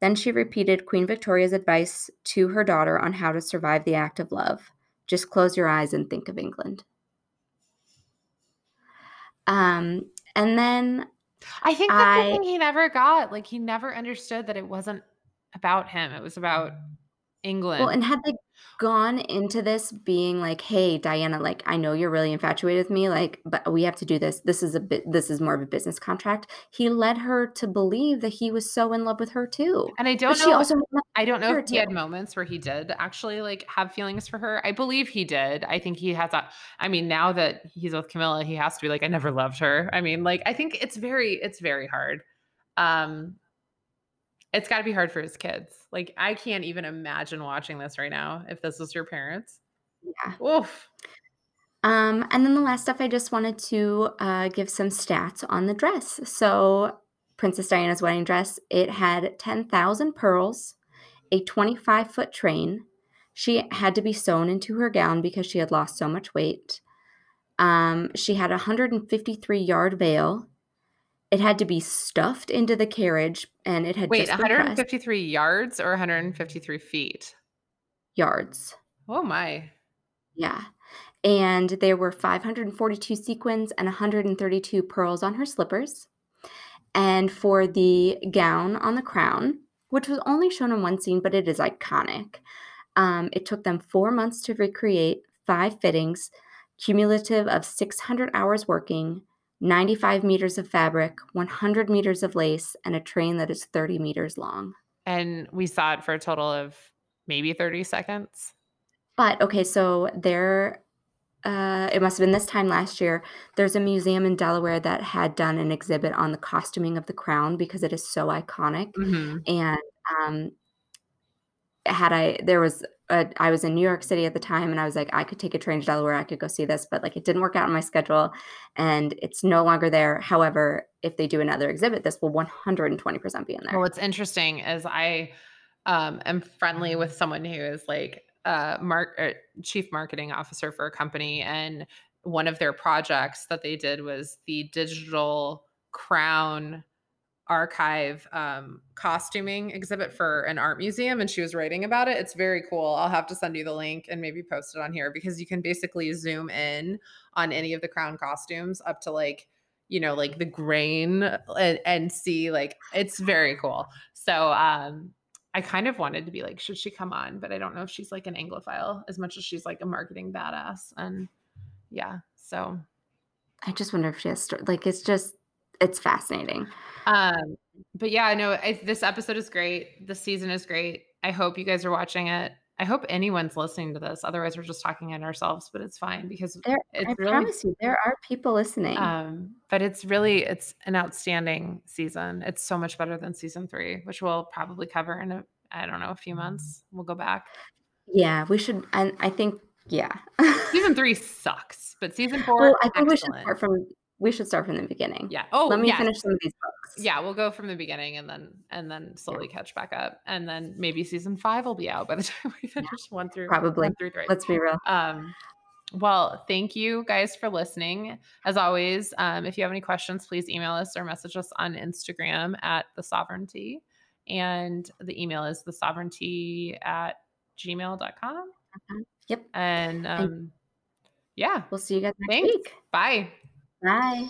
Then she repeated Queen Victoria's advice to her daughter on how to survive the act of love. Just close your eyes and think of England. Um, and then I think that's the thing he never got. Like he never understood that it wasn't about him. It was about England. well, and had they gone into this being like, "Hey, Diana, like I know you're really infatuated with me, like, but we have to do this. This is a bit. This is more of a business contract." He led her to believe that he was so in love with her too. and I don't But know. she also I don't know if he had moments where he did actually like have feelings for her. I believe he did. I think he has that. I mean, now that he's with Camilla, he has to be like, I never loved her. I mean, like, I think it's very, it's very hard. Um, it's got to be hard for his kids. Like, I can't even imagine watching this right now if this was your parents. Yeah. Oof. Um, and then the last stuff I just wanted to uh, give some stats on the dress. So, Princess Diana's wedding dress, it had 10,000 pearls, a 25 foot train. She had to be sewn into her gown because she had lost so much weight. Um, she had a 153 yard veil. It had to be stuffed into the carriage, and it had Wait, just been pressed 153 yards or 153 feet? yards. Oh my. Yeah. And there were 542 sequins and 132 pearls on her slippers. And for the gown on the crown, which was only shown in one scene, but it is iconic, um, it took them four months to recreate five fittings, cumulative of 600 hours working, 95 meters of fabric, 100 meters of lace, and a train that is 30 meters long. And we saw it for a total of maybe 30 seconds. But okay, so there, uh, it must have been this time last year. There's a museum in Delaware that had done an exhibit on the costuming of the crown because it is so iconic. Mhm. And um, had I, there was, a, I was in New York City at the time, and I was like, I could take a train to Delaware, I could go see this, but like it didn't work out on my schedule, and it's no longer there. However, if they do another exhibit, this will 120% be in there. Well, what's interesting is I um, am friendly with someone who is like a mark er, chief marketing officer for a company, and one of their projects that they did was the digital crown archive um, costuming exhibit for an art museum and she was writing about it. It's very cool. I'll have to send you the link and maybe post it on here because you can basically zoom in on any of the crown costumes up to like you know like the grain and, and see like it's very cool. So um i kind of wanted to be like should she come on? But i don't know if she's like an anglophile as much as she's like a marketing badass and yeah so I just wonder if she has, like, it's just, it's fascinating. um but yeah no I, this episode is great the season is great i hope you guys are watching it i hope anyone's listening to this otherwise we're just talking in ourselves but it's fine because There, it's I really promise you, there are people listening. um but it's really it's an outstanding season it's so much better than season three which we'll probably cover in a i don't know a few months we'll go back yeah, we should, and I think, yeah. season three sucks but season four well, I think we should excellent. start from we should start from the beginning. Yeah. Oh, Let me yeah. finish some of these books. Yeah, we'll go from the beginning and then and then slowly catch back up, and then maybe season five will be out by the time we finish one through Probably. one through three. Let's be real. Um, well, thank you guys for listening. As always, um, if you have any questions, please email us or message us on Instagram at the sovereignty. And the email is the sovereignty at gmail.com. Mhm. Yep. And um, yeah, We'll see you guys next Thanks. week. bye. Bye.